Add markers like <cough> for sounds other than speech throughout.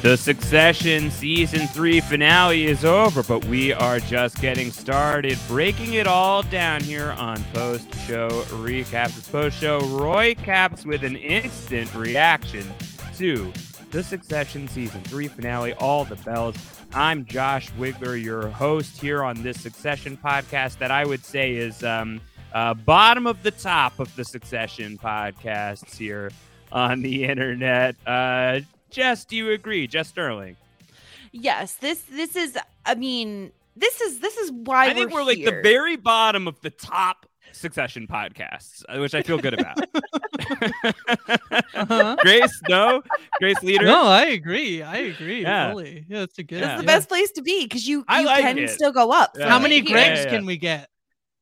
The Succession Season 3 finale is over, but we are just getting started, breaking it all down here on Post Show Recaps. Post Show Roy Caps with an instant reaction to the Succession Season 3 finale, All the Bells. I'm Josh Wigler, your host here on this Succession podcast that I would say is um, uh, bottom of the top of the Succession podcasts here on the internet. Uh, Jess, do you agree? Jess Sterling. Yes, this this is I mean, this is this is why I think we're, we're like the very bottom of the top succession podcasts, uh, which I feel good about. <laughs> <laughs> Uh-huh. Grace, no? Grace leader? No, I agree. I agree. Yeah. Fully. Yeah, it's a good. This is the yeah. best place to be because you, you like can it. still go up. Yeah. How many right here. Gregs Yeah, yeah. can we get?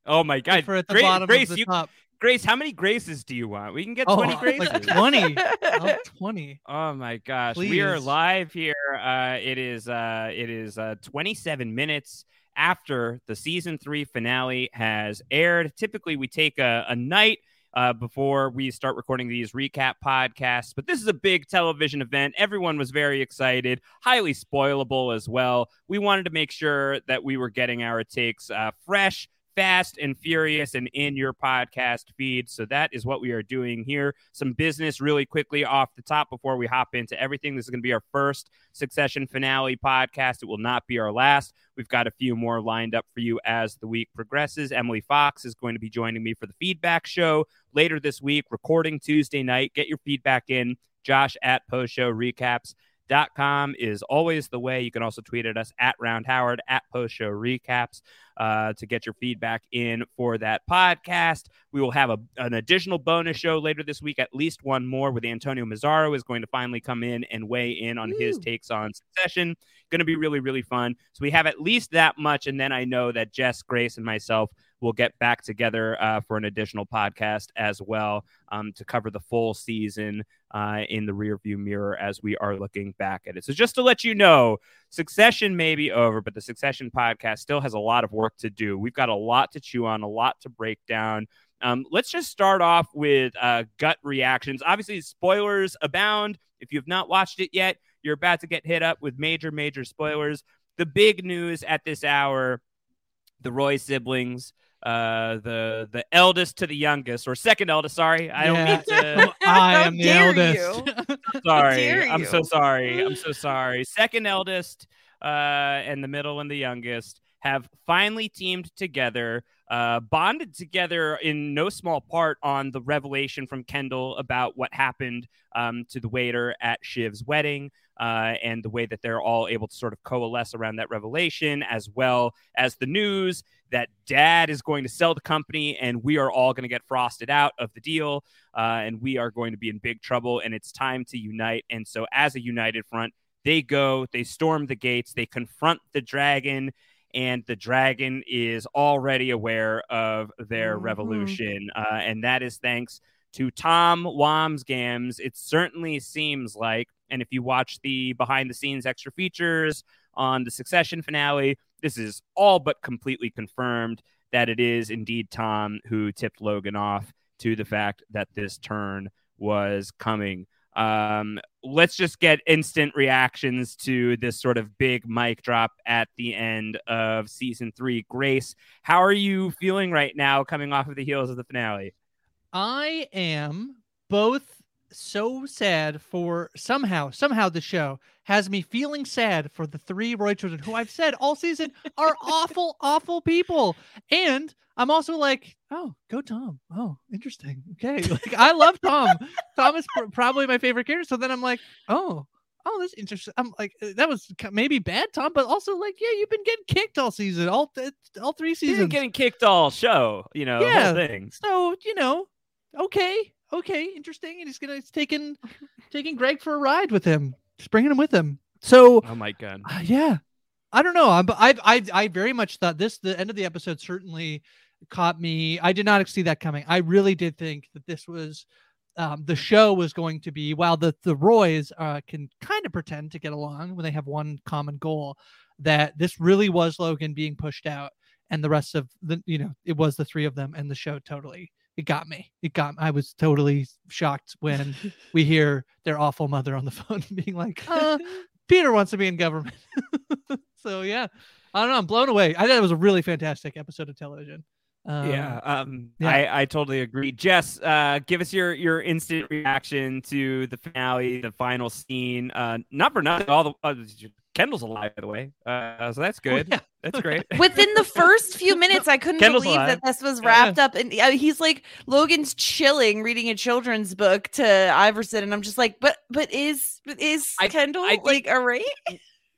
Oh my god. For at the Grace, bottom Grace, of the you, top. Grace, how many graces do you want? We can get Oh, 20 graces. like 20. <laughs> Oh, 20. Oh my gosh. We are live here. Uh it is uh it is uh 27 minutes after the season 3 finale has aired. Typically we take a, a night uh, before we start recording these recap podcasts. But this is a big television event. Everyone was very excited, highly spoilable as well. We wanted to make sure that we were getting our takes uh, fresh, fast, and furious and in your podcast feed. So that is what we are doing here. Some business really quickly off the top before we hop into everything. This is going to be our first Succession finale podcast. It will not be our last. We've got a few more lined up for you as the week progresses. Emily Fox is going to be joining me for the feedback show later this week, recording Tuesday night. Get your feedback in. Josh at post show recaps. Dot com is always the way. You can also tweet at us at Round Howard at Post Show Recaps uh, to get your feedback in for that podcast. We will have a, an additional bonus show later this week, at least one more, with Antonio Mazzaro is going to finally come in and weigh in on his takes on Succession. Going to be really, really fun. So we have at least that much, and then I know that Jess, Grace, and myself will get back together uh, for an additional podcast as well um, to cover the full season uh, in the rearview mirror as we are looking back at it. So just to let you know, Succession may be over, but the Succession podcast still has a lot of work to do. We've got a lot to chew on, a lot to break down. Um, let's just start off with uh, gut reactions. Obviously, spoilers abound. If you've not watched it yet, you're about to get hit up with major, major spoilers. The big news at this hour the Roy siblings, uh, the the eldest to the youngest, or second eldest. Sorry, I don't mean to. <laughs> I am the eldest. <laughs> sorry, I'm so sorry. I'm so sorry. Second eldest, uh, and the middle and the youngest have finally teamed together, uh, bonded together in no small part on the revelation from Kendall about what happened um, to the waiter at Shiv's wedding. Uh, and the way that they're all able to sort of coalesce around that revelation, as well as the news that dad is going to sell the company and we are all going to get frosted out of the deal uh, and we are going to be in big trouble and it's time to unite. And so, as a united front, they go, they storm the gates, they confront the dragon, and the dragon is already aware of their Mhm. revolution. Uh, and that is thanks to Tom Wambsgans. It certainly seems like And if you watch the behind the scenes extra features on the Succession finale, this is all but completely confirmed that it is indeed Tom who tipped Logan off to the fact that this turn was coming. Um, let's just get instant reactions to this sort of big mic drop at the end of season three. Grace, how are you feeling right now coming off of the heels of the finale? I am both so sad for somehow, somehow the show has me feeling sad for the three Roy children who I've said all season are <laughs> awful, awful people. And I'm also like, oh, go Tom. Oh, interesting. Okay. <laughs> Like I love Tom. <laughs> Tom is pr- probably my favorite character. So then I'm like, oh, oh, that's interesting. I'm like, uh, that was maybe bad, Tom, but also like, yeah, you've been getting kicked all season, all th- all three seasons. been getting kicked all show, you know, Yeah. thing. So you know, okay, okay, interesting. And he's gonna he's taking <laughs> taking Greg for a ride with him, just bringing him with him. So Oh my god. uh, yeah, I don't know. I'm, I I I very much thought this the end of the episode certainly caught me. I did not see that coming. I really did think that this was. Um, the show was going to be while the the Roys uh, can kind of pretend to get along when they have one common goal, that this really was Logan being pushed out, and the rest of the you know it was the three of them, and the show totally it got me. It got I was totally shocked when <laughs> we hear their awful mother on the <laughs> phone being like, uh, <laughs> Peter wants to be in government. so yeah, I don't know. I'm blown away. I thought it was a really fantastic episode of television. Um, yeah, um, yeah. I, I totally agree. Jess, uh, give us your your instant reaction to the finale, the final scene. Uh, not for nothing, all the uh, Kendall's alive, by the way, uh, so that's good. Oh, yeah. That's great. <laughs> Within the first few minutes, I couldn't Kendall's believe alive. that this was Yeah. wrapped up. And uh, he's like, Logan's chilling, reading a children's book to Iverson, and I'm just like, but but is is I- Kendall I think- like all right?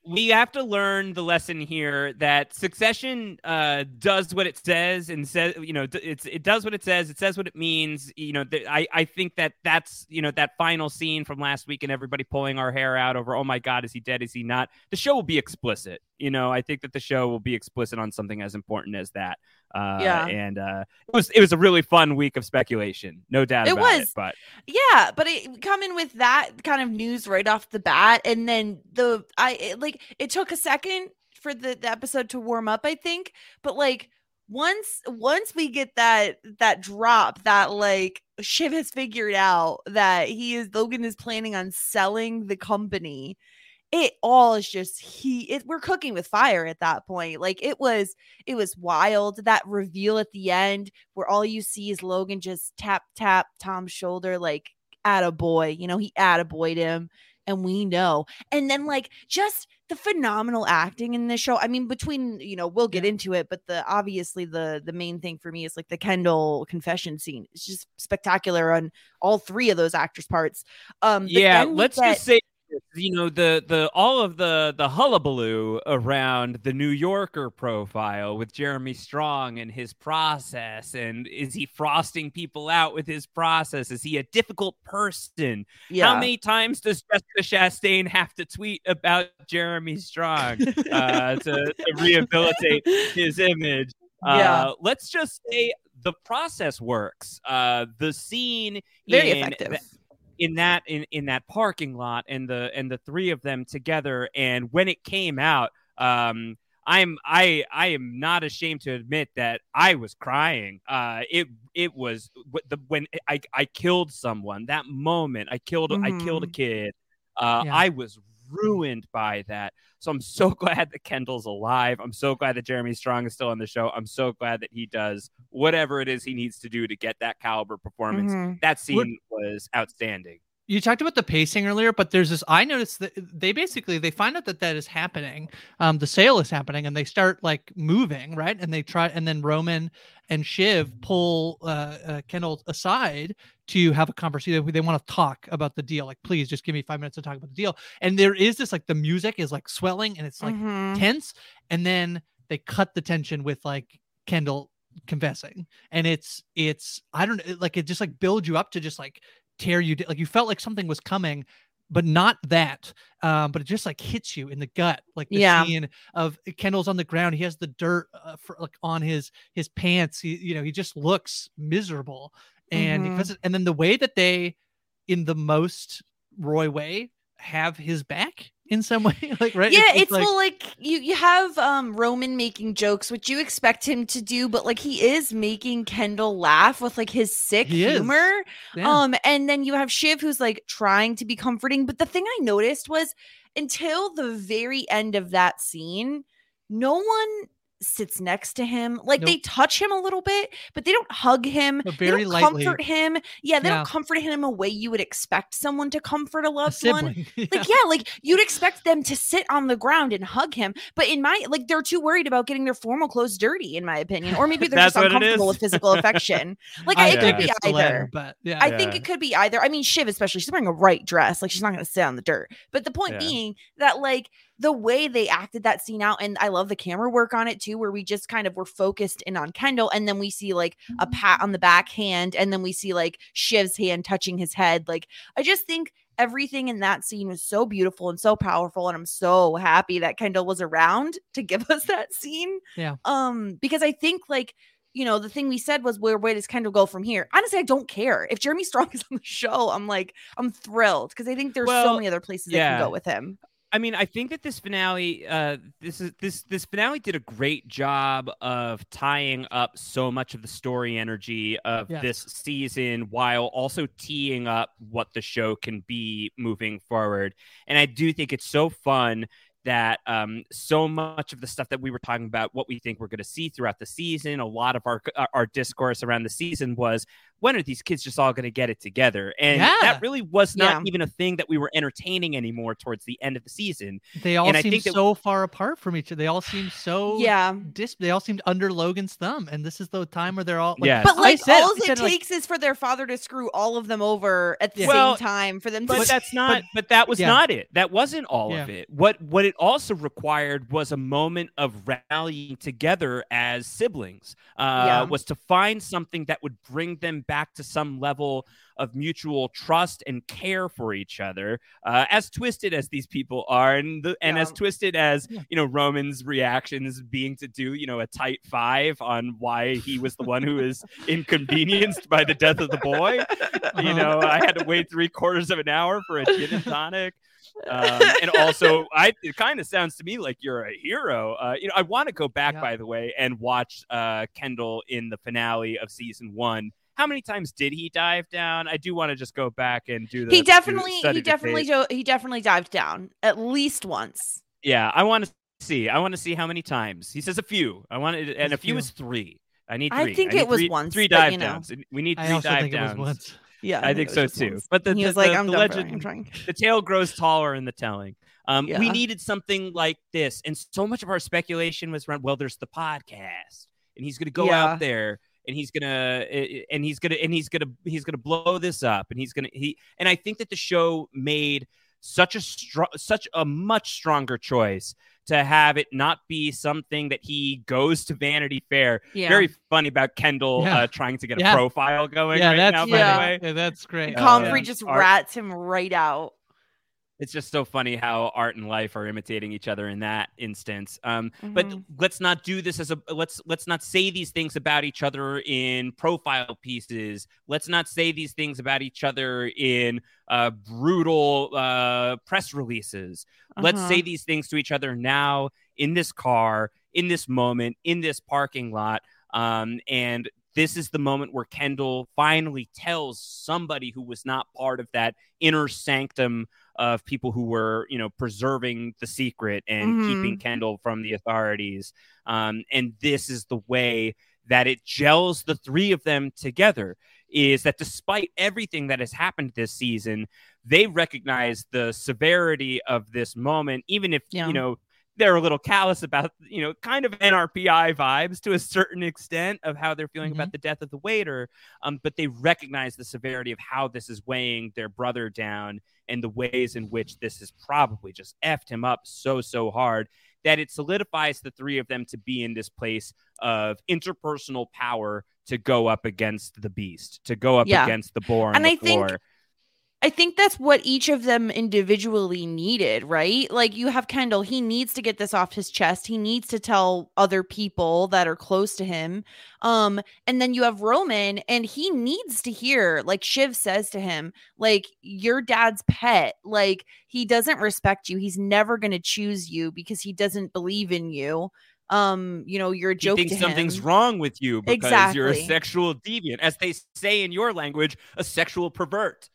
We have to learn the lesson here that succession uh, does what it says and says you know it's it does what it says it says what it means you know th- i i think that that's you know that final scene from last week and everybody pulling our hair out over oh my god is he dead? Is he not? The show will be explicit you know i think that the show will be explicit on something as important as that uh Yeah. and uh it was it was a really fun week of speculation no doubt It was. it but Yeah, but it coming with that kind of news right off the bat, and then the I it, like it took a second for the, the episode to warm up, I think, but like once once we get that that drop that like Shiv has figured out that he is Logan is planning on selling the company. It all is just he it, we're cooking with fire at that point. Like it was it was wild that reveal at the end where all you see is Logan just tap tap Tom's shoulder like at a boy, you know, he at attaboyed him and we know. And then like just the phenomenal acting in this show. I mean, between, you know, we'll get into it, but the obviously the the main thing for me is like the Kendall confession scene. It's just spectacular on all three of those actors' parts. Um yeah let's get- just say you know the the all of the the hullabaloo around the new yorker profile with jeremy strong and his process and is he frosting people out with his process is he a difficult person yeah. how many times does jessica chastain have to tweet about jeremy strong uh, <laughs> to, to rehabilitate his image Yeah. uh, let's just say the process works uh, the scene Very in effective. In that in in that parking lot and the and the three of them together and when it came out um i'm i i am not ashamed to admit that i was crying uh it it was the when i i killed someone that moment i killed i killed a Mhm. kid uh Yeah. i was ruined by that so i'm so <laughs> glad that kendall's alive i'm so glad that jeremy strong is still on the show i'm so glad that he does whatever it is he needs to do to get that caliber performance Mhm. that scene was outstanding. You talked about the pacing earlier but there's this i noticed that they basically they find out that that is happening um the sale is happening and they start like moving right? And they try and then roman and shiv pull uh, uh kendall aside to have a conversation. They want to talk about the deal like please just give me five minutes to talk about the deal. And there is this like the music is like swelling and it's like Mhm. tense and then they cut the tension with like kendall confessing. And it's it's i don't like it just like builds you up to just like tear you like you felt like something was coming but not that um but it just like hits you in the gut like the Yeah. scene of kendall's on the ground he has the dirt uh, for, like on his his pants he you know he just looks miserable and Mhm. because and then the way that they in the most roy way have his back in some <laughs> way like right? Yeah it's, like, well like you you have um roman making jokes which you expect him to do but like he is making kendall laugh with like his sick humor. Yeah. um and then you have shiv who's like trying to be comforting. But the thing i noticed was until the very end of that scene no one sits next to him. Like nope. they touch him a little bit, but they don't hug him. But very they don't lightly. comfort him. Yeah, they yeah. don't comfort him in a way you would expect someone to comfort a loved a one. <laughs> yeah. Like, yeah, like you'd expect them to sit on the ground and hug him. But in my like they're too worried about getting their formal clothes dirty, in my opinion. Or maybe <laughs> they're just uncomfortable with physical affection. <laughs> Like I, it could be either. Latter, but yeah. I think it could be either. I mean, Shiv, especially, she's wearing a right dress. Like she's not gonna sit on the dirt. But the point being that like the way they acted that scene out and i love the camera work on it too where we just kind of were focused in on kendall and then we see like a pat on the back hand and then we see like shiv's hand touching his head like i just think everything in that scene was so beautiful and so powerful and i'm so happy that kendall was around <laughs> to give us that scene yeah um because i think like you know, the thing we said was where where does Kendall go from here? Honestly, I don't care. If Jeremy Strong <laughs> is on the show, I'm like, I'm thrilled because I think there's well, so many other places yeah. that can go with him. I mean, I think that this finale, uh, this is this this finale did a great job of tying up so much of the story energy of this season, while also teeing up what the show can be moving forward. And I do think it's so fun that um, so much of the stuff that we were talking about, what we think we're going to see throughout the season, a lot of our our discourse around the season was when are these kids just all going to get it together? And yeah. that really was not yeah. even a thing that we were entertaining anymore towards the end of the season. They all and seem so that... far apart from each other. They all seem so yeah. Dis- they all seemed under Logan's thumb, and this is the time where they're all like, yeah. But like said, all it said, takes like... is for their father to screw all of them over at the well, same time for them. To... But that's not. But, but that was not it. That wasn't all of it. What what it also required was a moment of rallying together as siblings. Uh, was to find something that would bring them back to some level of mutual trust and care for each other, uh, as twisted as these people are, and the, and yeah. as twisted as you know Roman's reactions being to do you know a tight five on why he was the one who is inconvenienced by the death of the boy. <laughs> You know, I had to wait three quarters of an hour for a gin and tonic. um, and also, I it kind of sounds to me like you're a hero. Uh, you know, I want to go back, yeah. by the way, and watch uh, Kendall in the finale of season one how many times did he dive down? I do want to just go back and do the. He definitely, he definitely, do, he definitely dived down at least once. Yeah, I want to see. I want to see how many times. He says a few. I want to, and a few is three. I need. Three. I think I it was three, once. Three dive you know. downs. We need three dive downs. Yeah, I, I think so too. Once. But the, he the, was like, the, "I'm the legend, I'm trying." The tale grows taller in the telling. Um, yeah. We needed something like this, and so much of our speculation was around. Well, there's the podcast, and he's going to go yeah. out there and he's gonna and he's gonna and he's gonna he's gonna blow this up and he's gonna he and I think that the show made such a strong such a much stronger choice to have it not be something that he goes to Vanity Fair. Yeah. Very funny about Kendall yeah. uh, trying to get yeah. a profile going yeah, right that's, now, yeah. Yeah, that's great. Comfrey uh, just rats him right out it's just so funny how art and life are imitating each other in that instance. Um, mm-hmm. But let's not do this as a let's let's not say these things about each other in profile pieces. Let's not say these things about each other in uh, brutal uh, press releases. Uh-huh. Let's say uh-huh. these things to each other now in this car, in this moment, in this parking lot. Um, and this is the moment where Kendall finally tells somebody who was not part of that inner sanctum of people who were, you know, preserving the secret and mm-hmm. keeping Kendall from the authorities. Um, and this is the way that it gels the three of them together is that despite everything that has happened this season, they recognize the severity of this moment, even if, yeah. you know, they're a little callous about, you know, kind of NRPI vibes to a certain extent of how they're feeling mm-hmm. about the death of the waiter. Um, but they recognize the severity of how this is weighing their brother down and the ways in which this has probably just effed him up so, so hard that it solidifies the three of them to be in this place of interpersonal power to go up against the beast, to go up yeah. against the boar and the I floor. Think- I think that's what each of them individually needed, right? Like you have Kendall, he needs to get this off his chest. He needs to tell other people that are close to him. Um and then you have Roman and he needs to hear like Shiv says to him, like your dad's pet, like he doesn't respect you. He's never going to choose you because he doesn't believe in you um you know you're a joke he thinks something's wrong with you because you're a sexual deviant as they say in your language a sexual pervert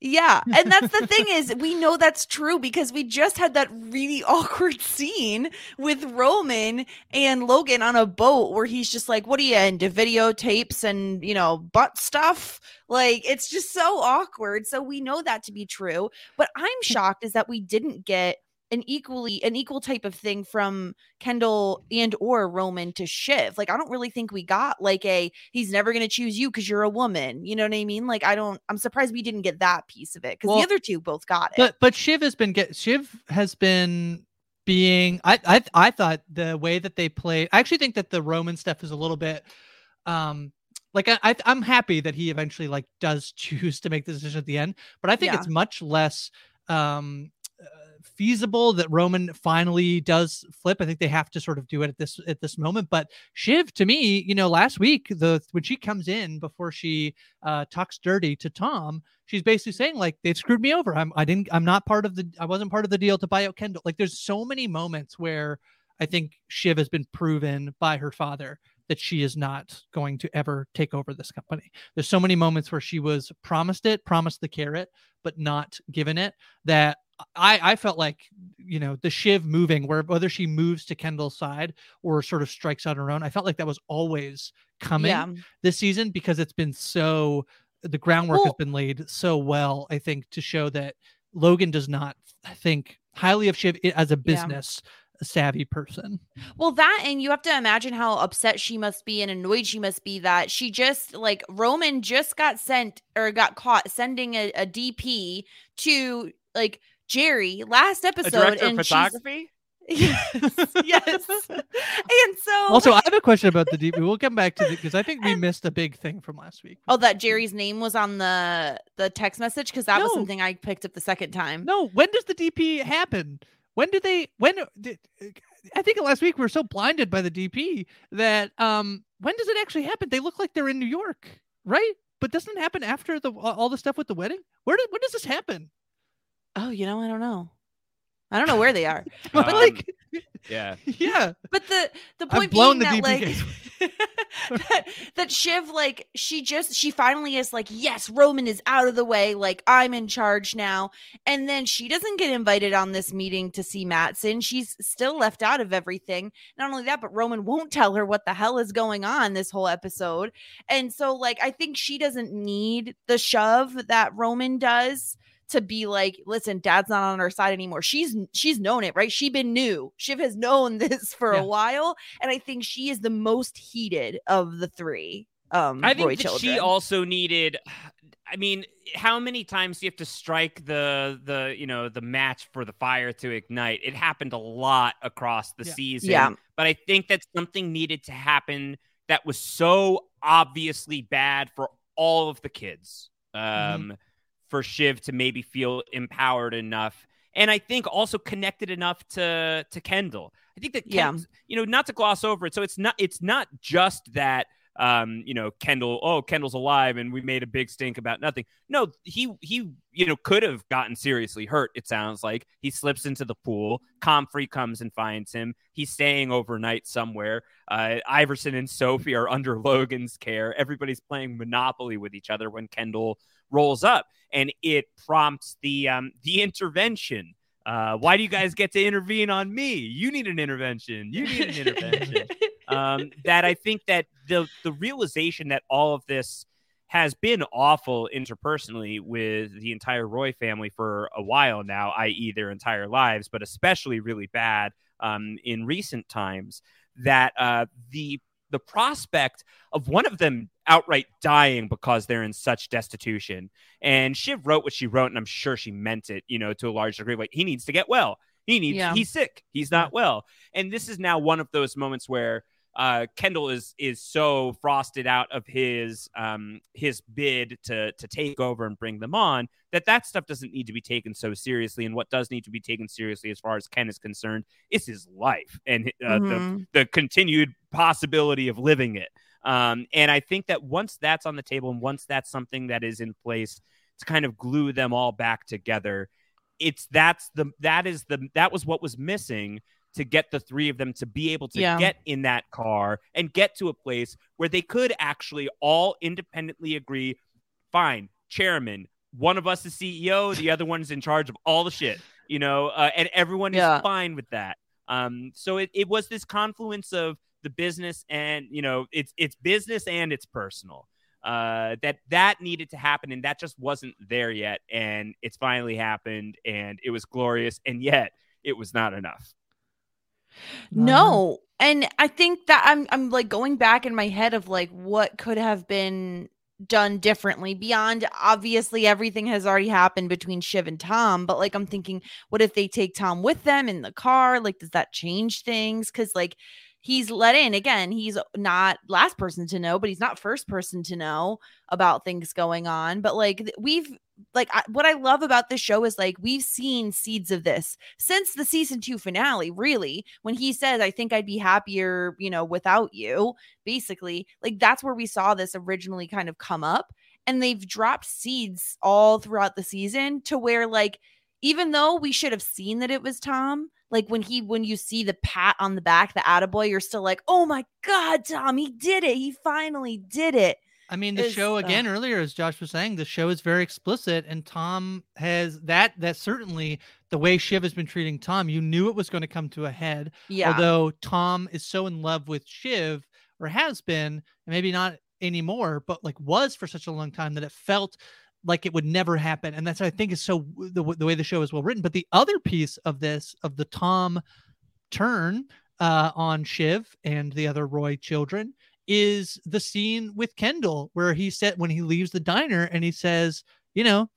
Yeah. And that's the thing <laughs> is we know that's true because we just had that really <laughs> awkward scene with Roman and Logan on a boat where he's just like, What are you into videotapes and you know, butt stuff? Like it's just so awkward. So we know that to be true. But I'm <laughs> shocked is that we didn't get an equally an equal type of thing from Kendall and or Roman to Shiv. Like I don't really think we got like a he's never going to choose you cuz you're a woman. You know what I mean? Like I don't I'm surprised we didn't get that piece of it cuz Well, the other two both got it. But but Shiv has been get Shiv has been being I I I thought the way that they play I actually think that the Roman stuff is a little bit um like I, I I'm happy that he eventually like does <laughs> choose to make the decision at the end, but I think Yeah. it's much less um feasible that Roman finally does flip. I think they have to sort of do it at this at this moment. But Shiv, to me, you know, last week the when she comes in before she uh talks dirty to Tom, she's basically saying like they screwed me over. I'm I didn't I'm not part of the I wasn't part of the deal to buy out Kendall. Like there's so many moments where I think Shiv has been proven by her father that she is not going to ever take over this company. There's so many moments where she was promised it, promised the carrot, but not given it that I, I felt like you know the Shiv moving where whether she moves to Kendall's side or sort of strikes on her own, I felt like that was always coming yeah. this season because it's been so the groundwork has been laid so well. I think to show that Logan does not think highly of Shiv eh, as a business savvy person. Well, that and you have to imagine how upset she must be and annoyed she must be that she just like Roman just got sent or got caught sending a, a DP to like Gerri last a episode director of and she's photography <laughs> yes, <laughs> yes. and so Also, I have a question about the DP. We'll come back to it because I think we And- <laughs> missed a big thing from last week. oh that Gerri's name was on the the text message because that was something I picked up the second time. No, when does the DP happen? When do they? When did? I think last week we were so blinded by the DP that um, when does it actually happen? They look like they're in New York, right? But doesn't it happen after the all the stuff with the wedding? Where did when does this happen? Oh, you know, I don't know. I don't know where they are. <laughs> But Um, like, yeah. <laughs> yeah, But the the I've point blown being the that DP like <laughs> that, that Shiv like she just she finally is like yes Roman is out of the way. Like I'm in charge now. And then she doesn't get invited on this meeting to see Matsson. She's still left out of everything. Not only that but Roman won't tell her what the hell is going on this whole episode. And so like I think she doesn't need the shove that Roman does to be like, listen, dad's not on our side anymore. She's she's known it, right? She been new. Shiv has known <laughs> this for Yeah. a while, and I think she is the most heated of the three. Um, I think Roy that she also needed. I mean, how many times do you have to strike the the you know the match for the fire to ignite? It happened a lot across the Yeah. season. Yeah. but I think that something needed to happen that was so obviously bad for all of the kids. Um, Mm-hmm. For Shiv to maybe feel empowered enough. And I think also connected enough to to Kendall. I think that Yeah. You know, not to gloss over it. So it's not it's not just that um, you know, Kendall, oh, Kendall's alive and we made a big stink about nothing. No, he he, you know, could have gotten seriously hurt, it sounds like. He slips into the pool, Comfrey comes and finds him. He's staying overnight somewhere. Uh, Iverson and Sophie are under <laughs> Logan's care. Everybody's playing Monopoly with each other when Kendall rolls up. And it prompts the um the intervention. Uh, why do you guys get to intervene on me? You need an intervention. You need an intervention <laughs> um, that I think that the the realization that all of this has been awful interpersonally with the entire Roy family for a while now, i.e., their entire lives, but especially really bad um, in recent times. That uh, the the prospect of one of them outright dying because they're in such destitution. And Shiv wrote what she wrote, and I'm sure she meant it, you know, to a large degree. Like he needs to get well. He needs. Yeah. He's sick. He's not well. And this is now one of those moments where uh, Kendall is is so frosted out of his um, his bid to to take over and bring them on that that stuff doesn't need to be taken so seriously. And what does need to be taken seriously, as far as Ken is concerned, is his life and uh, Mhm. the the continued possibility of living it. Um, and I think that once that's on the table and once that's something that is in place to kind of glue them all back together, it's that's the that is the that was what was missing to get the three of them to be able to Yeah. get in that car and get to a place where they could actually all independently agree fine chairman one of us is ceo the other one's in charge of all the shit you know uh, and everyone Yeah. is fine with that um so it, it was this confluence of the business and you know it's it's business and it's personal. Uh that that needed to happen and that just wasn't there yet. And it's finally happened and it was glorious and yet it was not enough. No. And I think that I'm I'm like going back in my head of like what could have been done differently beyond obviously everything has already happened between Shiv and Tom, but like I'm thinking what if they take Tom with them in the car? Like does that change things? Cuz like he's let in again, he's not last person to know, but he's not first person to know about things going on, but like we've like I, what I love about this show is like we've seen seeds of this since the season 2 finale really when he says I think I'd be happier you know without you basically like that's where we saw this originally kind of come up and they've dropped seeds all throughout the season to where like even though we should have seen that it was Tom like when he when you see the pat on the back the attaboy you're still like oh my god Tom he did it he finally did it I mean, the is, show uh, again earlier, as Josh was saying, the show is very explicit, and Tom has that. That certainly the way Shiv has been treating Tom, you knew it was going to come to a head. yeah Although Tom is so in love with Shiv, or has been, and maybe not anymore, but like was for such a long time that it felt like it would never happen. And that's I think is so the, the way the show is well written. But the other piece of this of the Tom turn uh, on Shiv and the other Roy children is the scene with Kendall where he said when he leaves the diner and he says, you know,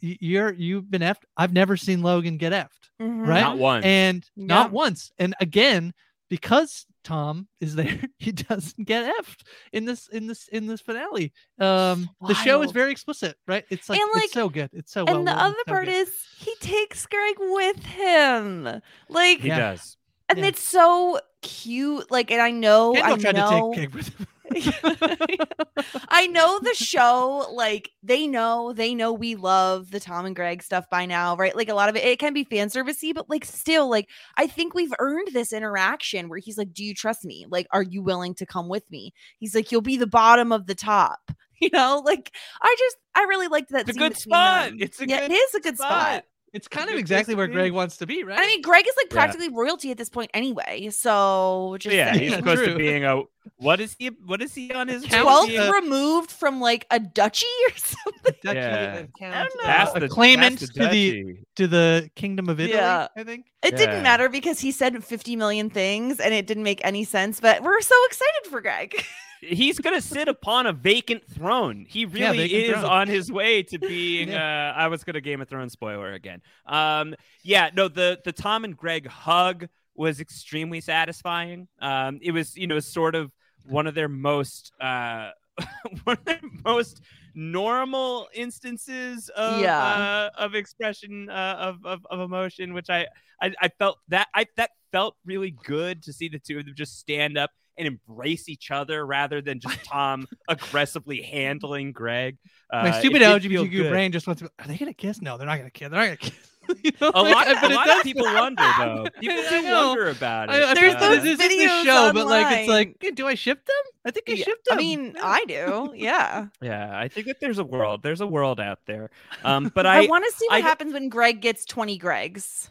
you're you've been effed. I've never seen Logan get effed, Mhm. right? not one And not once. And again, because Tom is there, <laughs> he doesn't get effed in this in this in this finale. Um, the show is very explicit, right? It's like, like- it's so good. It's so well. and the other so part good. is he takes Greg with him. Like he Yeah. does and Yeah. it's so cute. Like, and I know Kendall I tried know to take Greg with him. <laughs> I know the show, like they know, they know we love the Tom and Greg stuff by now, right? Like a lot of it, it can be fan servicey, but like still, like I think we've earned this interaction where he's like, "Do you trust me? Like, are you willing to come with me?" He's like, "You'll be the bottom of the top." <laughs> You know, like I just, I really liked that. It's a good spot. them. It's a yeah, good it is a good spot. spot. It's kind of exactly where Greg wants to be, right? I mean, Greg is like Yeah. practically royalty at this point anyway. So just yeah, he's saying. close True. to being a what is he? What is he on his twelfth uh, removed from like a duchy or <laughs> something. Duchy Yeah. and I don't know. That's a claimant that's to the to the kingdom of Italy. Yeah. I think. It Yeah. didn't matter because he said 50 million things and it didn't make any sense, but we're so excited for Greg. <laughs> He's gonna sit upon a vacant throne. He really vacant is throne. on his way to <laughs> being. uh, I was gonna Game of Thrones spoiler again. Um, yeah, no, the the Tom and Greg hug was extremely satisfying. Um, it was you know sort of one of their most uh <laughs> one of their most normal instances of Yeah. uh, of expression uh, of, of of emotion, which I, I I felt that I that felt really good to see the two of them just stand up and embrace each other rather than just <laughs> Tom aggressively handling Greg. Uh, My stupid LGBTQ brain just wants to. Are they gonna kiss? No, they're not gonna kiss. They're not gonna kiss. <laughs> You know, A like, lot, but a it lot does- of people wonder <laughs> though. People do wonder about it. I, I There's mean, Uh, those this is the videos show, but like it's like, do I ship them? I think I Yeah, shipped I mean, I do. Yeah. yeah, I think that there's a world. There's a world out there. Um, but I, I, want to see what I- happens when Greg gets 20 Gregs.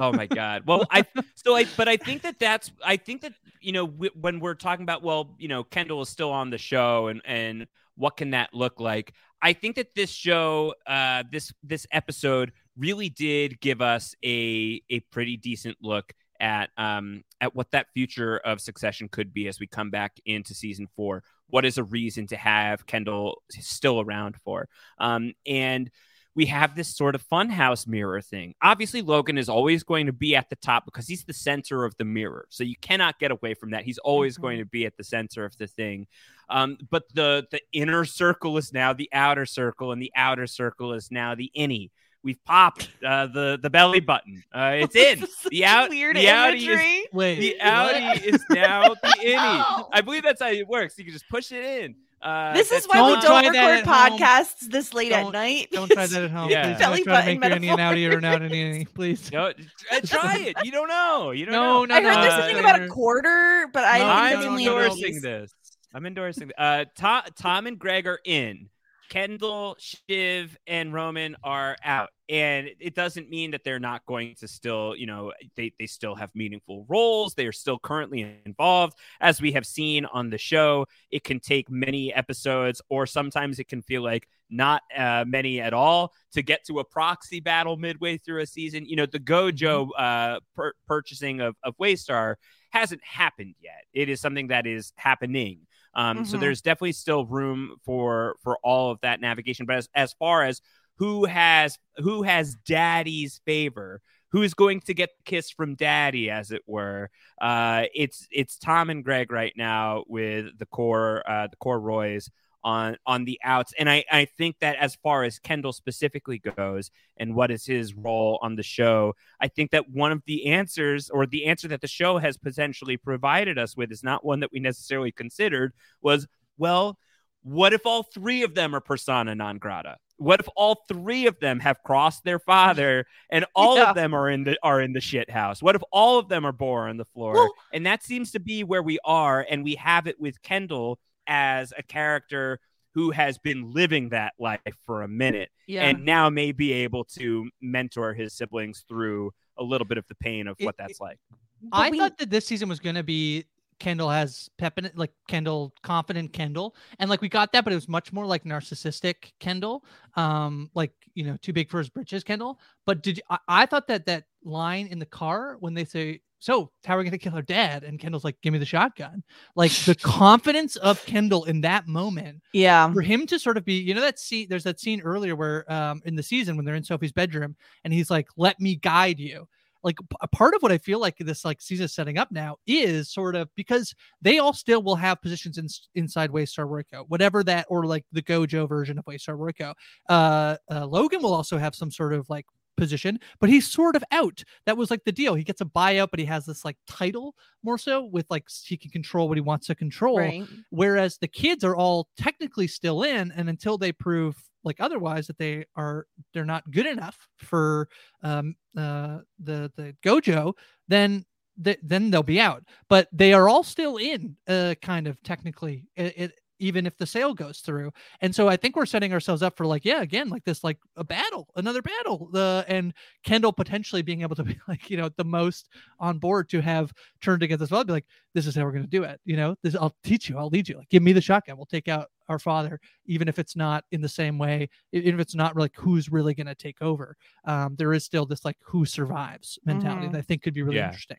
oh my god well i so i but i think that that's i think that you know w- when we're talking about well you know kendall is still on the show and and what can that look like? I think that this show uh this this episode really did give us a a pretty decent look at um at what that future of succession could be as we come back into season four. What is a reason to have kendall still around for? Um and we have this sort of funhouse mirror thing. Obviously, Logan is always going to be at the top because he's the center of the mirror. So you cannot get away from that. He's always mm-hmm. going to be at the center of the thing. Um, but the the inner circle is now the outer circle, and the outer circle is now the innie. We've popped uh, the the belly button. Uh, <laughs> it's in. The out weird the outie is Wait, the outie is now the <laughs> innie. I believe that's how it works. You can just push it in. Uh, this is why we don't record podcasts home. this late don't, at night. Don't try that at <laughs> home. yeah. Don't try to make your Indian outie or an out any, <laughs> please. No, uh, try it. You don't know. You don't no, know. No, I heard no, there's something about a quarter, but I no, I'm endorsing this. I'm endorsing. Uh, Tom, Tom and Greg are in. Kendall, Shiv, and Roman are out. And it doesn't mean that they're not going to still, you know, they, they still have meaningful roles. They are still currently involved. As we have seen on the show, it can take many episodes, or sometimes it can feel like not uh, many at all to get to a proxy battle midway through a season. You know, the Gojo mm-hmm. uh, per- purchasing of, of Waystar hasn't happened yet. It is something that is happening. Um, mm-hmm. So there's definitely still room for for all of that navigation. But as, as far as who has who has daddy's favor, who's going to get the kiss from daddy, as it were, uh, it's it's Tom and Greg right now with the core uh, the core Roys on on the outs. And I, I think that as far as Kendall specifically goes and what is his role on the show, I think that one of the answers or the answer that the show has potentially provided us with is not one that we necessarily considered was, well, what if all three of them are persona non grata? What if all three of them have crossed their father and <laughs> all yeah. of them are in the are in the shit house? What if all of them are bore on the floor? Well, and that seems to be where we are, and we have it with Kendall as a character who has been living that life for a minute yeah. and now may be able to mentor his siblings through a little bit of the pain of it, what that's like. I we... thought that this season was going to be Kendall has pep in it, like Kendall, confident Kendall, and like we got that, but it was much more like narcissistic Kendall, um, like you know, too big for his britches Kendall. But did I, I thought that that line in the car when they say so how are we going to kill her dad? And Kendall's like, give me the shotgun. Like the confidence of Kendall in that moment. Yeah. For him to sort of be, you know, that scene, there's that scene earlier where um in the season when they're in Sophie's bedroom and he's like, let me guide you. Like a part of what I feel like this like season is setting up now is sort of because they all still will have positions in, inside Waystar Royco, whatever that or like the Gojo version of Waystar Royco. Uh, uh, Logan will also have some sort of like position, but he's sort of out. That was like the deal. He gets a buyout, but he has this like title more so with like he can control what he wants to control. Right. Whereas the kids are all technically still in, and until they prove like otherwise that they are they're not good enough for um uh the the gojo then th- then they'll be out but they are all still in uh kind of technically it, it even if the sale goes through. And so I think we're setting ourselves up for like, yeah, again, like this, like a battle, another battle. The and Kendall potentially being able to be <laughs> like, you know, the most on board to have turned against us well, be like, this is how we're gonna do it. You know, this I'll teach you, I'll lead you. Like, give me the shotgun. We'll take out our father, even if it's not in the same way, even if it's not like who's really gonna take over. Um, there is still this like who survives mentality mm-hmm. that I think could be really yeah. interesting.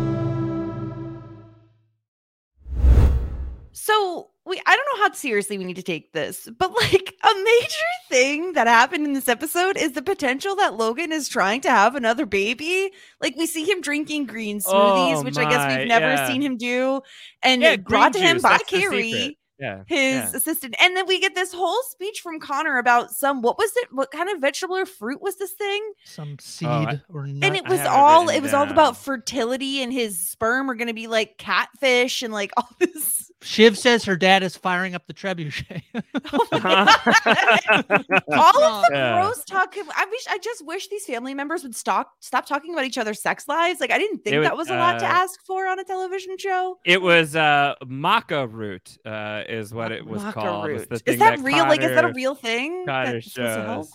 So we I don't know how seriously we need to take this, but like <laughs> a major thing that happened in this episode is the potential that Logan is trying to have another baby. Like we see him drinking green smoothies, oh, which my, I guess we've never yeah. seen him do, and yeah, brought to him by Kerry yeah, his yeah. assistant. And then we get this whole speech from Connor about some what was it? What kind of vegetable or fruit was this thing? Some oh, seed oh, or nut. And it was all it, it was all about fertility and his sperm are gonna be like catfish and like <laughs> all this. Shiv says her dad is firing up the trebuchet. <laughs> oh <laughs> all of the yeah. gross talk. I wish I just wish these family members would stop stop talking about each other's sex lives. Like I didn't think was, that was a lot uh, to ask for on a television show. It was uh maca root. Uh is what it was called. Is that, that real? Connor, like, is that a real thing? Connor shows.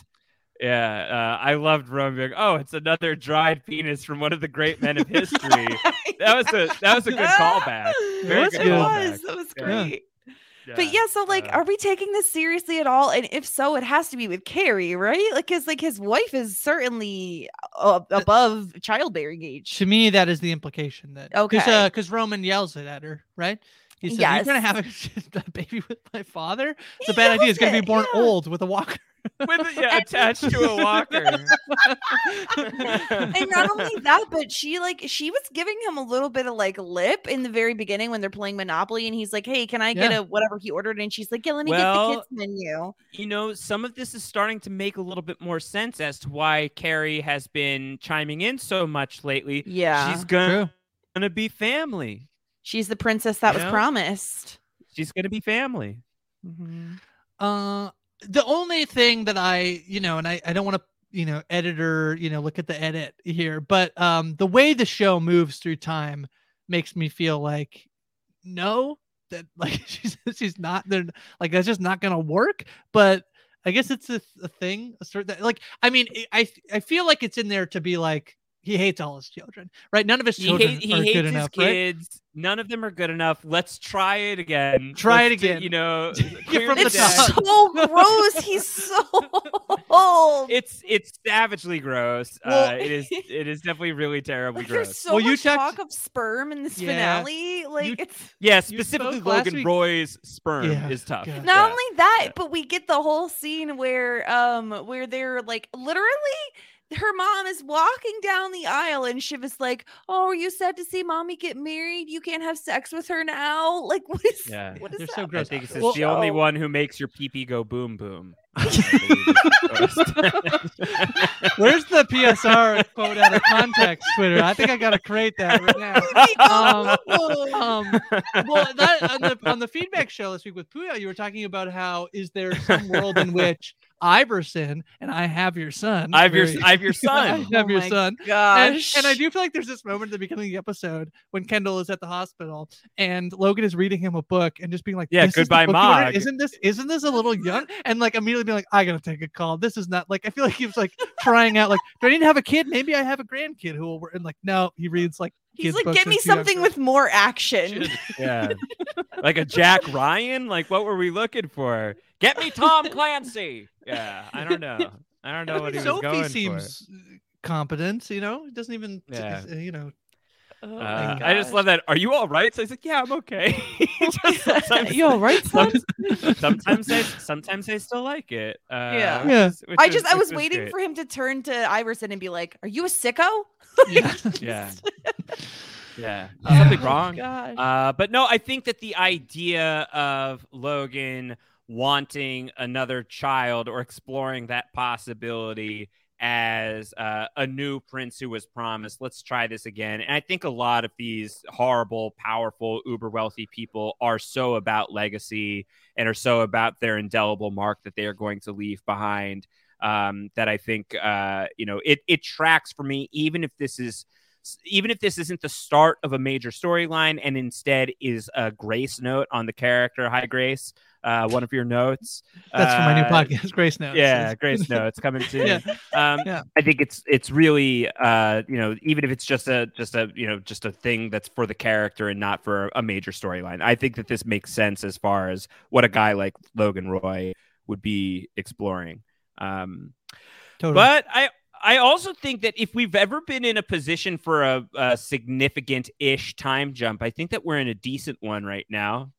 Yeah, uh, I loved Roman being, oh, it's another dried penis from one of the great men of <laughs> history. that was a that was a good callback. <laughs> Very was good it callback. was. That was Yeah. great. But yeah, so like, uh, are we taking this seriously at all? And if so, it has to be with Kerry, right? Like, cause like his wife is certainly uh, above childbearing age. To me, that is the implication that because Okay. because Roman yells it at her, right? He said, Yes. "You're gonna have a, <laughs> a baby with my father. It's a bad idea. He's gonna be born yeah. old with a walker." with yeah, attached to a walker. <laughs> and not only that, <laughs> but she like she was giving him a little bit of like lip in the very beginning when they're playing Monopoly, and he's like, "Hey, can I get Yeah. a whatever he ordered?" And she's like, "Yeah, let me Well, get the kids menu." you know, some of this is starting to make a little bit more sense as to why Kerry has been chiming in so much lately. Yeah, She's gonna, True. gonna be family. She's the princess that You was know? promised. She's gonna be family. Mhm. Uh, the only thing that I, you know, and I, I don't want to, you know, editor, you know, look at the edit here, but um, the way the show moves through time makes me feel like no, that <laughs> like she's she's not there, like that's just not gonna work. But I guess it's a, a thing, a sort that like I mean, I I feel like it's in there to be like he hates all his children, right? None of his children He, children hate, he are hates good his enough, right? kids. None of them are good enough. Let's try it again. Try it Let's do- again. you know, <laughs> Get from the It's top. deck. so gross. He's so old. It's it's savagely gross. Well- uh, it is <laughs> it is definitely really terribly Like, there's gross. so Well, you much checked- talk of sperm in this Yeah. finale. Like You- it's yeah, specifically spoke last Logan week- Roy's sperm Yeah, is tough. God. not Yeah. only that, Yeah. but we get the whole scene where um where they're like literally her mom is walking down the aisle and Shiv is like, Oh, are you sad to see mommy get married? You can't have sex with her now. <laughs> Like what is Yeah. what is They're that? so I gross. think it's Well- the only one who makes your pee pee go boom boom. I believe is the post. Where's the PSR quote out of context Twitter? I think I gotta create that right <laughs> now. Um, um, well, that on the on the feedback show this week with Puya, you were talking about how is there some world in <laughs> which Iverson and I have your son, I have your very- I have your <laughs> son. I have Oh your son, and, Gosh. and I do feel like there's this moment at the beginning of the episode when Kendall is at the hospital and Logan is reading him a book and just being like, Yeah, "This is the goodbye, book you ordered? Mog." Isn't this isn't this a little young?" <laughs> And like immediately being like, "I gotta take a call. This is not like I feel like he was like trying out like, do I need to have a kid? Maybe I have a grandkid who will." work." And like, no, he reads like He's like, books get me something with more action. <laughs> Yeah. like a Jack Ryan? Like what were we looking for? Get me Tom Clancy. Yeah, I don't know. I don't know what he was Sophie going seems competent, you know. He doesn't even, Yeah. uh, you know. Oh Uh, I just love that. Are you all right? So he's like, Yeah, I'm okay. <laughs> Just <laughs> sometimes, you all right, son? sometimes I sometimes I still like it. Uh, Yeah. which Yeah. which I is- just I which was waiting great. for him to turn to Iverson and be like, "Are you a sicko?" Yeah. <laughs> Yeah. Yeah. Oh, Something wrong. Gosh. Uh, but no, I think that the idea of Logan wanting another child or exploring that possibility as uh, a new prince who was promised, let's try this again. And I think a lot of these horrible, powerful, uber wealthy people are so about legacy and are so about their indelible mark that they are going to leave behind. Um, that I think uh, you know it it tracks for me, even if this is even if this isn't the start of a major storyline and instead is a grace note on the character hi grace uh, one of your notes That's for my new Uh, podcast, Grace Notes. yeah grace notes coming <laughs> soon Yeah. um Yeah. i think it's it's really uh you know even if it's just a just a you know just a thing that's for the character and not for a major storyline i think that this makes sense as far as what a guy like logan roy would be exploring um Totally. but I I also think that if we've ever been in a position for a, a significant ish time jump, I think that we're in a decent one right now.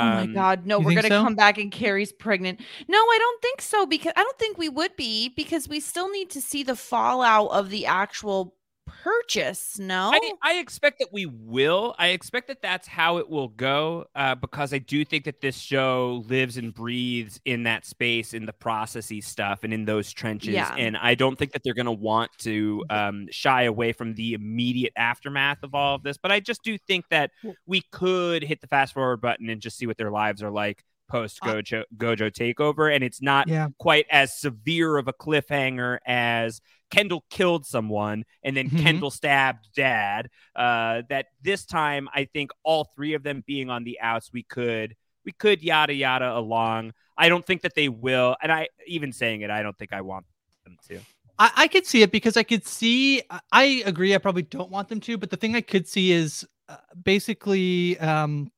oh my Um, god, no, we're gonna so? come back and Kerry's pregnant. No, I don't think so because I don't think we would be because we still need to see the fallout of the actual purchase. No, I, I expect that we will. I expect that that's how it will go uh, because I do think that this show lives and breathes in that space, in the processy stuff, and in those trenches. Yeah. And I don't think that they're going to want to um, shy away from the immediate aftermath of all of this. But I just do think that we could hit the fast forward button and just see what their lives are like post Gojo Gojo takeover, and it's not yeah. quite as severe of a cliffhanger as Kendall killed someone and then Mhm. Kendall stabbed dad. Uh, that this time, I think all three of them being on the outs, we could we could yada yada along. I don't think that they will, and I even saying it, I don't think I want them to. I, I could see it because I could see. I- I agree. I probably don't want them to, but the thing I could see is uh, basically. um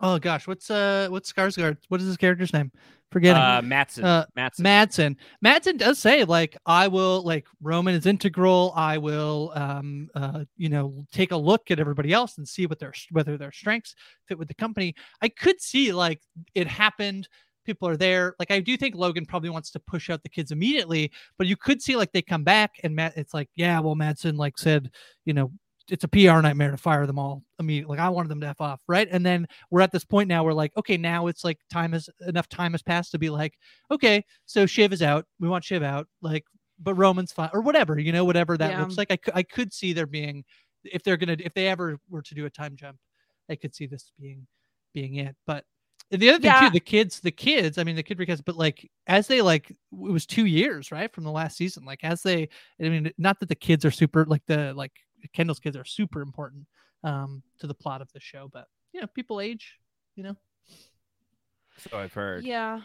Oh gosh, what's uh what's Skarsgård? What is his character's name? Forgetting. Uh, Matsson. Uh, Matsson. Matsson. Matsson does say like I will like Roman is integral. I will um uh you know take a look at everybody else and see what their whether their strengths fit with the company. I could see like it happened. People are there. Like I do think Logan probably wants to push out the kids immediately, but you could see like they come back and Matt it's like, yeah, well Madsen like said, you know, it's a PR nightmare to fire them all immediately. Like I wanted them to f off, right? And then we're at this point now. We're like, okay, now it's like time has enough time has passed to be like, okay, so Shiv is out. We want Shiv out. Like, but Roman's fine or whatever, you know, whatever that Yeah. looks like. I could I could see there being, if they're gonna if they ever were to do a time jump, I could see this being being it. But the other thing Yeah. too, the kids, the kids. I mean, the kid recast, but like as they like, it was two years right from the last season. Like as they, I mean, not that the kids are super like the like Kendall's kids are super important um to the plot of the show, but you know, people age, you know. So I've heard. yeah.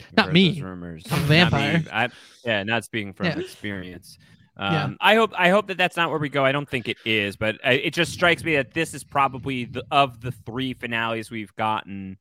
I've Not heard me. Rumors. I'm a Not me. vampire. I, yeah, not speaking from Yeah. experience. Um, Yeah. I hope I hope that that's not where we go. I don't think it is, but I, it just strikes me that this is probably the of the three finales we've gotten.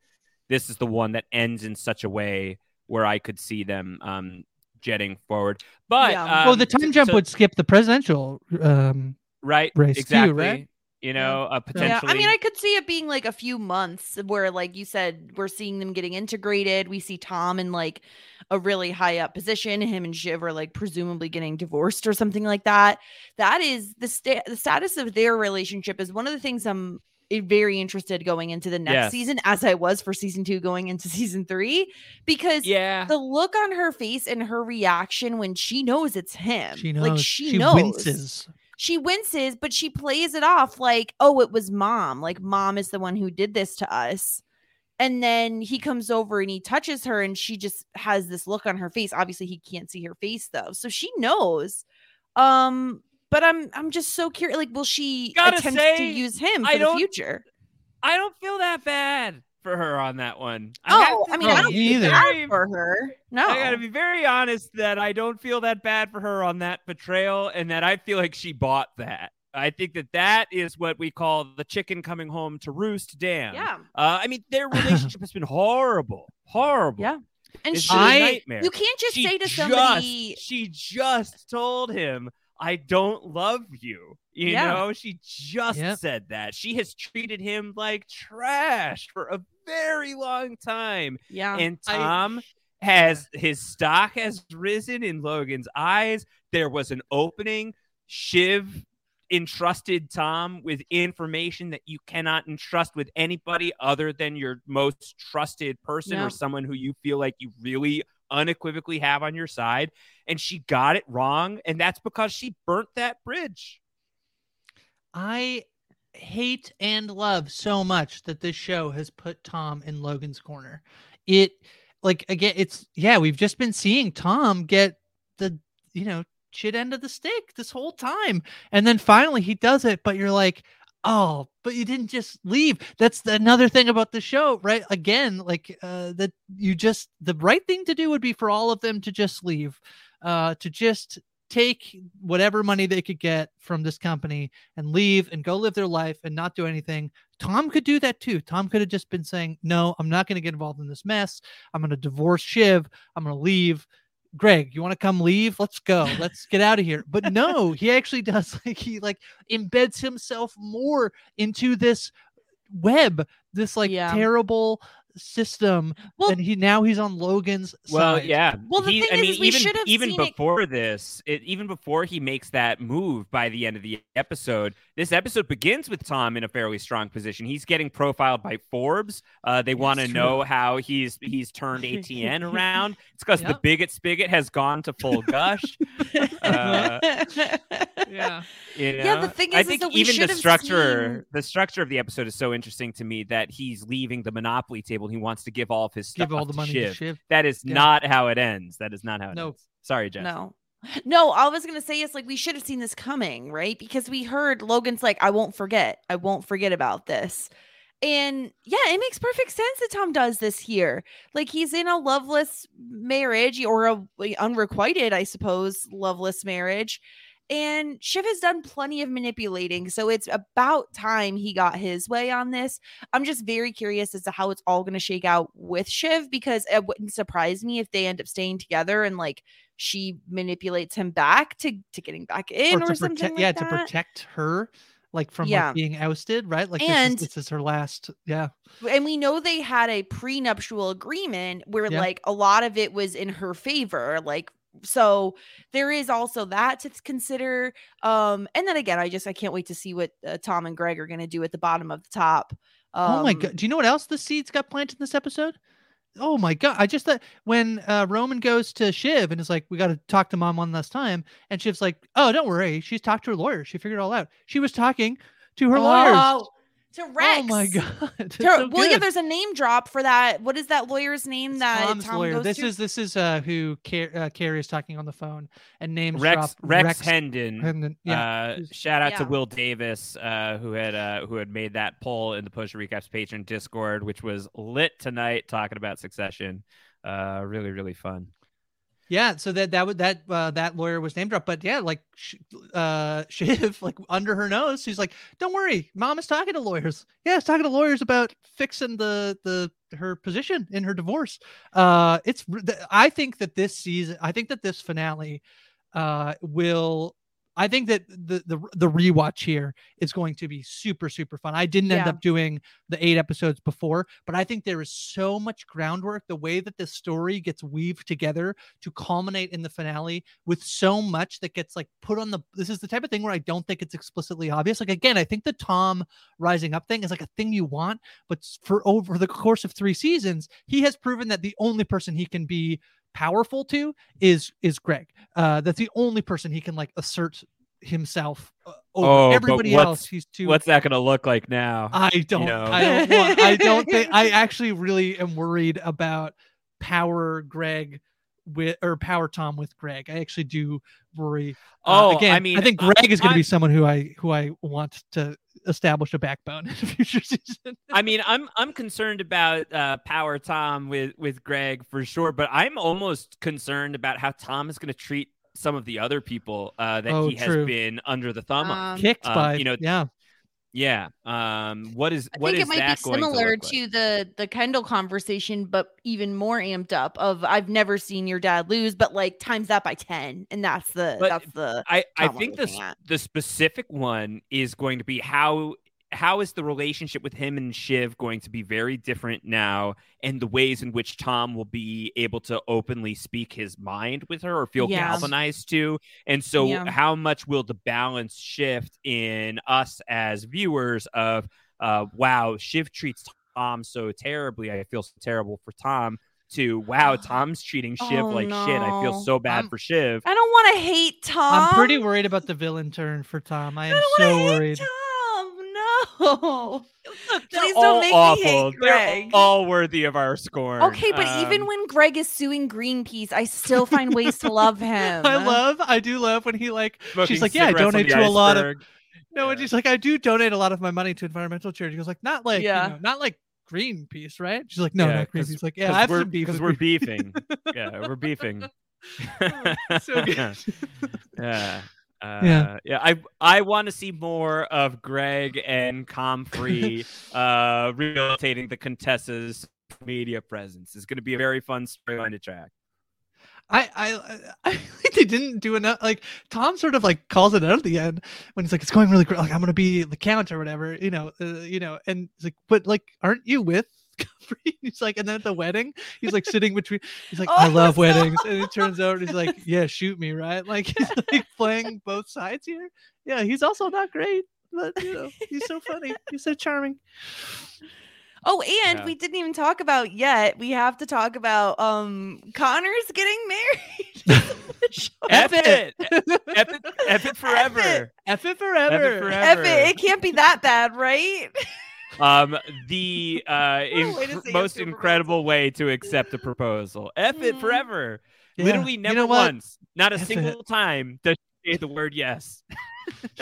This is the one that ends in such a way where I could see them um, jetting forward. But Yeah. um, well, the time jump so- would skip the presidential um right race too, exactly. right? You know, uh, Yeah, potentially. I mean, I could see it being like a few months where, like you said, we're seeing them getting integrated. We see Tom in like a really high up position. Him and Shiv are like presumably getting divorced or something like that. That is the sta- the status of their relationship is one of the things I'm eh, very interested going into the next Yes. season, as I was for season two going into <laughs> season three, because yeah. the look on her face and her reaction when she knows it's him, She knows like she, she knows winces. She winces, but she plays it off like, oh, it was mom. Like, mom is the one who did this to us. And then he comes over and he touches her, and she just has this look on her face. Obviously, he can't see her face though, so she knows. Um, but I'm I'm just so curious. Like, will she Gotta attempt to use him for I the future? I don't feel that bad for her on that one. I Oh, to I mean, I don't either. bad for her. No, I gotta be very honest that I don't feel that bad for her on that betrayal, and that I feel like she bought that. I think that that is what we call the chicken coming home to roost. Damn. yeah. Uh, I mean, their <laughs> relationship has been horrible, horrible. Yeah. And It's she, been a I- nightmare. you can't just She say to just- somebody, she just told him, "I don't love you." You Yeah. know, she just Yep. said that. She has treated him like trash for a very long time yeah, and I- Tom has his stock has risen in Logan's eyes. There was an opening. Shiv entrusted Tom with information that you cannot entrust with anybody other than your most trusted person Yeah. or someone who you feel like you really unequivocally have on your side. And she got it wrong. And that's because she burnt that bridge. I hate and love so much that this show has put Tom in Logan's corner. It like again, it's yeah, we've just been seeing Tom get the you know shit end of the stick this whole time. And then finally he does it, but you're like, oh, but you didn't just leave. That's the, another thing about the show, right? Again, like uh that you just the right thing to do would be for all of them to just leave. Uh to just take whatever money they could get from this company and leave and go live their life and not do anything. Tom could do that too. Tom could have just been saying, No, I'm not going to get involved in this mess. I'm going to divorce Shiv. I'm going to leave. Greg, you want to come leave? Let's go. Let's get out of here. But no, he actually does <laughs> like he like embeds himself more into this web, this like Yeah. terrible system. Well- and he now he's on Logan's Well, side. yeah. Well, the He- thing I is, mean, is we even should have even seen it- before this, it, even before he makes that move by the end of the episode, this episode begins with Tom in a fairly strong position. He's getting profiled by Forbes. Uh, they want to know how he's he's turned ATN <laughs> around. It's because the bigot spigot has gone to full <laughs> gush. Uh, Yeah. You know? Yeah, the thing I is- is think that even should the structure, seen- the structure of the episode is so interesting to me that he's leaving the monopoly table. And He wants to give all of his stuff Give all the to money Shiv. to Shiv. That is Yeah. not how it ends. That is not how it No. ends. Sorry, Jess. No. No, all I was gonna say is like we should have seen this coming, right? Because we heard Logan's like, I won't forget. I won't forget about this. And yeah, it makes perfect sense that Tom does this here. Like he's in a loveless marriage or a unrequited, I suppose, loveless marriage. And Shiv has done plenty of manipulating. So it's about time he got his way on this. I'm just very curious as to how it's all going to shake out with Shiv because it wouldn't surprise me if they end up staying together and like she manipulates him back to to getting back in or, to something protect like yeah that. to protect her like from Yeah. like being ousted right like And- this, is, this is her last yeah and we know they had a prenuptial agreement where Yeah. like a lot of it was in her favor like so there is also that to consider um and then again i just i can't wait to see what uh, tom and greg are going to do at the bottom of the top um, oh my god do you know what else the seeds got planted in this episode? Oh my god i just thought when uh roman goes to shiv and is like we got to talk to mom one last time and shiv's like oh don't worry she's talked to her lawyer she figured it all out. She was talking to her lawyers. Oh, to Rex. oh my <laughs> god It's To- so well, yeah, there's a name drop for that. What is that lawyer's name? It's that Tom's Tom lawyer. goes This to? is this is uh who Car- uh, Kerry is talking on the phone and names Rex drop Rex, Hendon. Hendon, yeah. Uh, shout out to Will Davis, uh, who had uh, who had made that poll in the Push Recaps Patreon Discord, which was lit tonight, talking about Succession. Uh, really, really fun. Yeah, so that that would that uh, that lawyer was name dropped, but yeah, like uh <laughs> Shiv, like under her nose, she's like, "Don't worry, mom is talking to lawyers. Yeah, it's talking to lawyers about fixing the the her position in her divorce." Uh, it's I think that this season, I think that this finale, uh, will. I think that the the the rewatch here is going to be super super fun. I didn't end Yeah. up doing the eight episodes before, but I think there is so much groundwork. The way that this story gets weaved together to culminate in the finale with so much that gets like put on the this is the type of thing where I don't think it's explicitly obvious. Like again, I think the Tom rising up thing is like a thing you want, but for over the course of 3 seasons, he has proven that the only person he can be powerful to is is Greg. Uh that's the only person he can like assert himself uh, over Oh, everybody else he's too What's that going to look like now? I don't. know? I don't. Want, I don't think. <laughs> I actually really am worried about power Greg with or power Tom with Greg. I actually do worry. Uh, Oh, again, I mean, I think I- Greg is going to be someone who I who I want to establish a backbone <laughs> in a future season. I mean, I'm I'm concerned about uh, Power Tom with with Greg for sure, but I'm almost concerned about how Tom is going to treat some of the other people uh, that Oh, he has true. been under the thumb of. Um, Kicked um, by you know, yeah. Yeah. Um. What is I what think is it might be going to similar to, like? the the Kendall conversation, but even more amped up. Of I've never seen your dad lose, but like times that by ten, and that's the But that's the I, I think the at. the specific one is going to be how how is the relationship with him and Shiv going to be very different now, and the ways in which Tom will be able to openly speak his mind with her or feel Yeah. galvanized to, and so Yeah. how much will the balance shift in us as viewers of, uh, wow, Shiv treats Tom so terribly, I feel so terrible for Tom. To wow, <sighs> Tom's treating Shiv Oh, like shit. I feel so bad I'm- for Shiv. I don't want to hate Tom. I'm pretty worried about the villain turn for Tom. I I am don't so hate worried. Tom, no. Please don't make awful. me hate They're Greg. all worthy of our scorn. Okay, but even Um, when Greg is suing Greenpeace, I still find ways to love <laughs> him. I love. I do love when he like. smoking she's like, yeah, I donate the to a lot of iceberg. No, and she's like, I do donate a lot of my money to environmental charity. He goes like, not like, Yeah. you know, not like Greenpeace, right? She's like, no, Yeah, not 'cause- Greenpeace. Like, yeah, I have we're, beef because we're beefing. <laughs> yeah, we're beefing. <laughs> so good. yeah. Uh, Yeah. yeah, I I want to see more of Greg and Comfrey <laughs> uh, rehabilitating the Contessa's media presence. It's going to be a very fun storyline to track. I, I, I <laughs> think they didn't do enough. Like Tom sort of like calls it out at the end when he's like, it's going really great. Like I'm gonna be the count or whatever, you know, uh, you know. And it's like, but like, aren't you with? Comfrey? <laughs> He's like, and then at the wedding, he's like sitting between. He's like, <laughs> I Oh, love no. weddings, and it <laughs> turns out he's like, yeah, shoot me, right? Like he's like playing both sides here. Yeah, he's also not great, but you know, he's so funny. He's so charming. Oh, and Yeah. we didn't even talk about yet. We have to talk about um Connor's getting married. F F it, it. F it, F it forever. F it forever. forever. F it. It can't be that bad, right? Um, the uh, What a way to inc- most yes to a incredible way to accept a proposal. F it forever. Yeah. Literally You never know once, not a F it. single time does she say the word yes.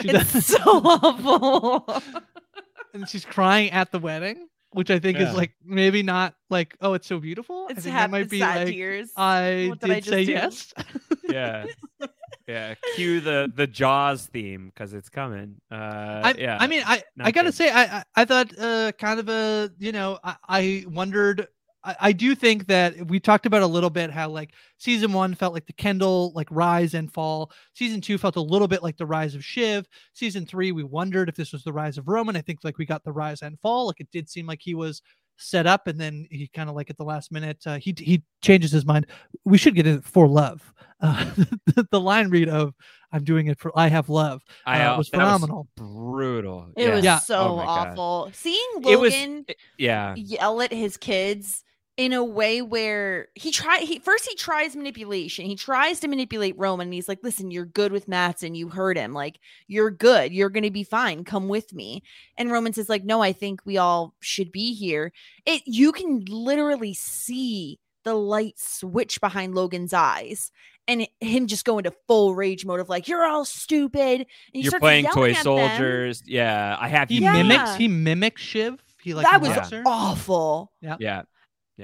She <laughs> It's does. so awful. <laughs> and she's crying at the wedding. which I think Yeah. is like maybe not like oh it's so beautiful. I It's think hap- that might be sad like tears. I What did I did just say do? yes. <laughs> yeah <laughs> yeah cue the the jaws theme because it's coming uh I, yeah I mean, I, I gotta good. say, I, I, I thought, uh, kind of a, you know, I, I wondered. I, I do think that we talked about a little bit how like season one felt like the Kendall like rise and fall. Season two felt a little bit like the rise of Shiv. Season three, we wondered if this was the rise of Roman. I think like we got the rise and fall. Like it did seem like he was set up, and then he kind of like at the last minute, uh, he he changes his mind. We should get it for love. Uh, <laughs> the, the line read of "I'm doing it for I have love" I, uh, uh, was that phenomenal. brutal It yeah. was Yeah. so Oh my God. awful. Seeing It was- Logan yeah yell at his kids in a way where he try he first he tries manipulation. He tries to manipulate Roman and he's like, "Listen, you're good with Matsson. You heard him. Like, you're good. You're going to be fine. Come with me." And Roman says like, "No, I think we all should be here." It you can literally see the light switch behind Logan's eyes. And him just go into full rage mode of like, you're all stupid. And you're playing toy at them. soldiers yeah i have He you Yeah. mimics. He mimics Shiv. He like that was mocks her. awful. yeah Yeah.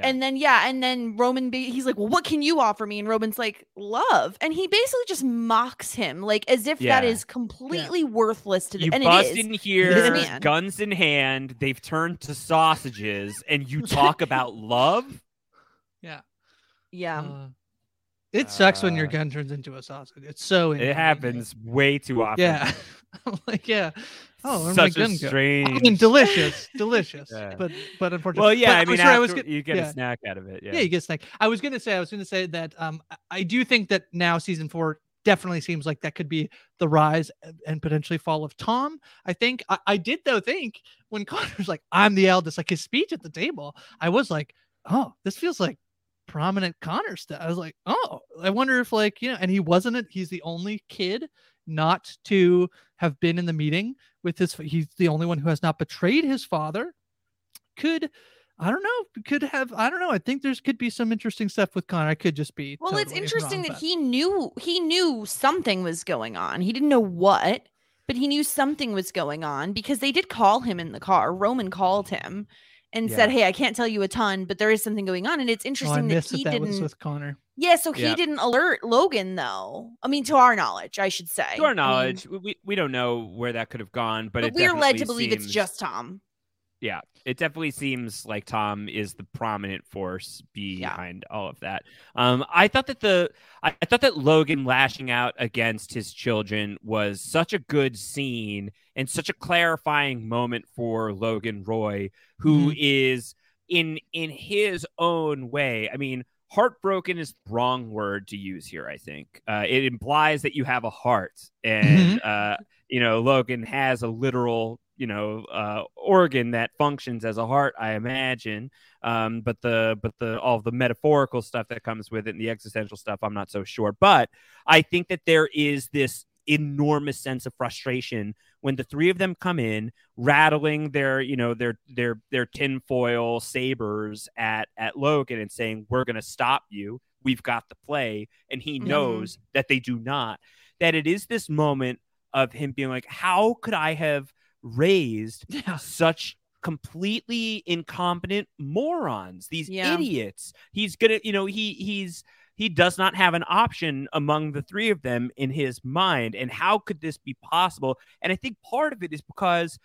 And then yeah, and then Roman be- he's like, "Well, what can you offer me?" And Roman's like, "Love." And he basically just mocks him like as if that Yeah. is completely worthless to the you and bust it is. in here man. guns in hand they've turned to sausages and you talk about <laughs> love Yeah. Uh, it sucks when your Uh, gun turns into a sausage. It's so it happens way too often Yeah. <laughs> Like, yeah. Oh, my such a go? strange I mean, delicious, delicious. Yeah. But but unfortunately, well yeah But i mean sorry, I was gonna- you get yeah. a snack out of it yeah yeah, you get a snack. I was gonna say, I was gonna say that um, I- do think that now season four definitely seems like that could be the rise and- and potentially fall of Tom. I think I, I did though think when <laughs> Connor's like, I'm the eldest, like his speech at the table, I was like, oh, this feels like prominent Connor stuff. I was like, oh, I wonder if like, you know, and he wasn't it, he's the only kid not to have been in the meeting with his he's the only one who has not betrayed his father. Could I don't know. Could have I don't know. I think there's could be some interesting stuff with Connor. I could just be. Well, it's interesting wrong, that but- he knew he knew something was going on. He didn't know what, but he knew something was going on because they did call him in the car. Roman called him and said, "Hey, I can't tell you a ton, but there is something going on." And it's Oh, interesting that he that didn't. with Connor. Yeah, so he Yeah. didn't alert Logan though. I mean, to our knowledge, I should say. to our I mean, knowledge we- we, don't know where that could have gone but, but we're led to believe it's just Tom. yeah it definitely seems like tom is the prominent force Yeah. behind all of that um i thought that the I, I thought that logan lashing out against his children was such a good scene and such a clarifying moment for logan roy who is in in his own way i mean heartbroken is the wrong word to use here i think. Uh, it implies that you have a heart and uh, you know logan has a literal you know uh, organ that functions as a heart i imagine. Um, but the but the all the metaphorical stuff that comes with it and the existential stuff i'm not so sure. But i think that there is this enormous sense of frustration when the three of them come in rattling their you know their their their tinfoil sabers at at logan and saying we're going to stop you we've got the play and he Mhm. knows that they do not that it is this moment of him being like how could i have raised Yeah. such completely incompetent morons these Yeah. idiots he's gonna you know he he's he does not have an option among the three of them in his mind and how could this be possible and i think part of it is because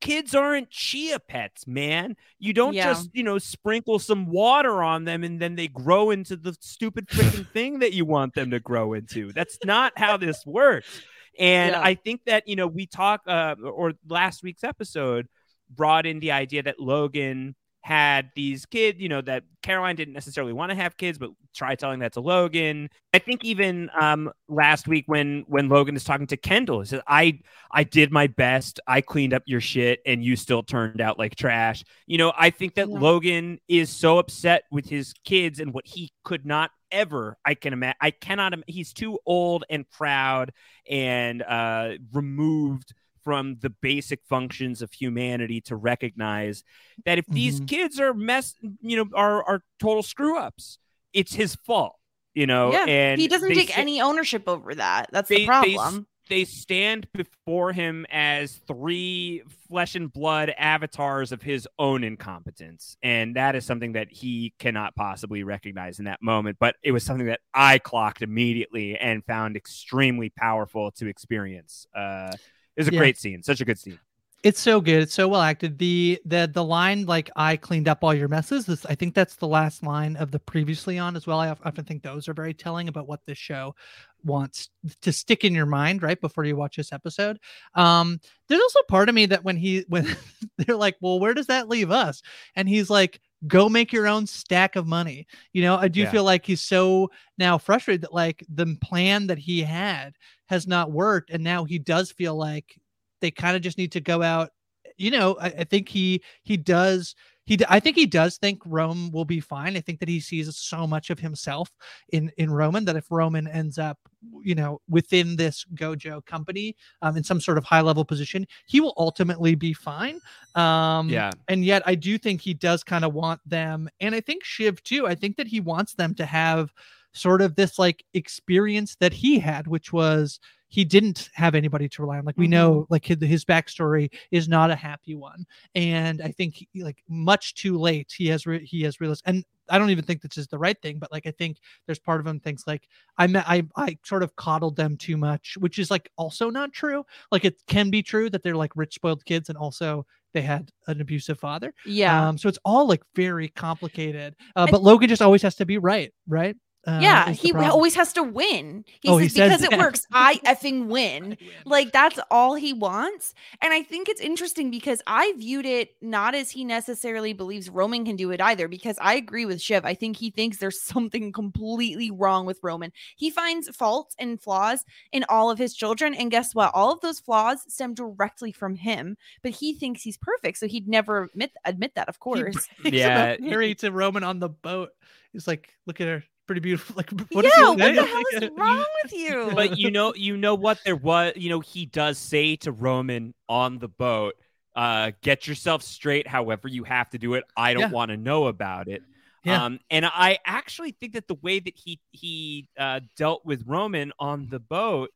kids aren't chia pets man you don't Yeah. just you know sprinkle some water on them and then they grow into the stupid freaking <laughs> thing that you want them to grow into that's not how this works and Yeah. I think that, you know, we talk, uh, or last week's episode brought in the idea that Logan had these kids, you know, that Caroline didn't necessarily want to have kids, but try telling that to Logan. I think even um, last week when when Logan is talking to Kendall, he says, I I did my best. I cleaned up your shit and you still turned out like trash. You know, I think that Yeah. Logan is so upset with his kids and what he could not ever I can imagine I cannot im- he's too old and proud and uh removed from the basic functions of humanity to recognize that if these Mhm. kids are mess you know are are total screw ups it's his fault you know yeah, and he doesn't take say- any ownership over that. That's they- the they problem. they stand before him as three flesh and blood avatars of his own incompetence. And that is something that he cannot possibly recognize in that moment. But it was something that I clocked immediately and found extremely powerful to experience. Uh, it was a Yeah. great scene, such a good scene. It's so good. It's so well acted. The the the line like I cleaned up all your messes. This, I think that's the last line of the previously on as well. I often think those are very telling about what this show wants to stick in your mind right before you watch this episode. Um, there's also part of me that when he when <laughs> they're like, well, where does that leave us? And he's like, go make your own stack of money. You know, I do Yeah. feel like he's so now frustrated that like the plan that he had has not worked, and now he does feel like they kind of just need to go out you know I, I think he he does he i think he does think rome will be fine i think that he sees so much of himself in in roman that if roman ends up you know within this gojo company um, in some sort of high level position he will ultimately be fine um Yeah. and yet i do think he does kind of want them and i think shiv too i think that he wants them to have sort of this like experience that he had which was he didn't have anybody to rely on like we know like his, his backstory is not a happy one and i think he- like much too late he has re- he has realized and i don't even think this is the right thing but like i think there's part of him thinks like i met i i sort of coddled them too much which is like also not true like it can be true that they're like rich spoiled kids and also they had an abusive father Yeah. um so it's all like very complicated uh, but logan just always has to be right right uh, yeah, he problem. always has to win. He Oh, he says says because it works, I effing win. Like that's all he wants. And I think it's interesting because I viewed it not as he necessarily believes Roman can do it either, because I agree with Shiv. I think he thinks there's <laughs> something completely wrong with Roman. He finds faults and flaws in all of his children. And guess what? All of those flaws stem directly from him, but he thinks he's perfect. So he'd never admit admit that, of course. <laughs> brings Yeah, up Mary to Roman on the boat. He's like, look at her, pretty beautiful. <laughs> Like, what yeah, is he what the hell is <laughs> wrong with you? <laughs> but you know, you know what there was. You know, he does say to Roman on the boat, uh, "Get yourself straight. However, you have to do it. I don't Yeah. want to know about it." Yeah. Um, and I actually think that the way that he he uh, dealt with Roman on the boat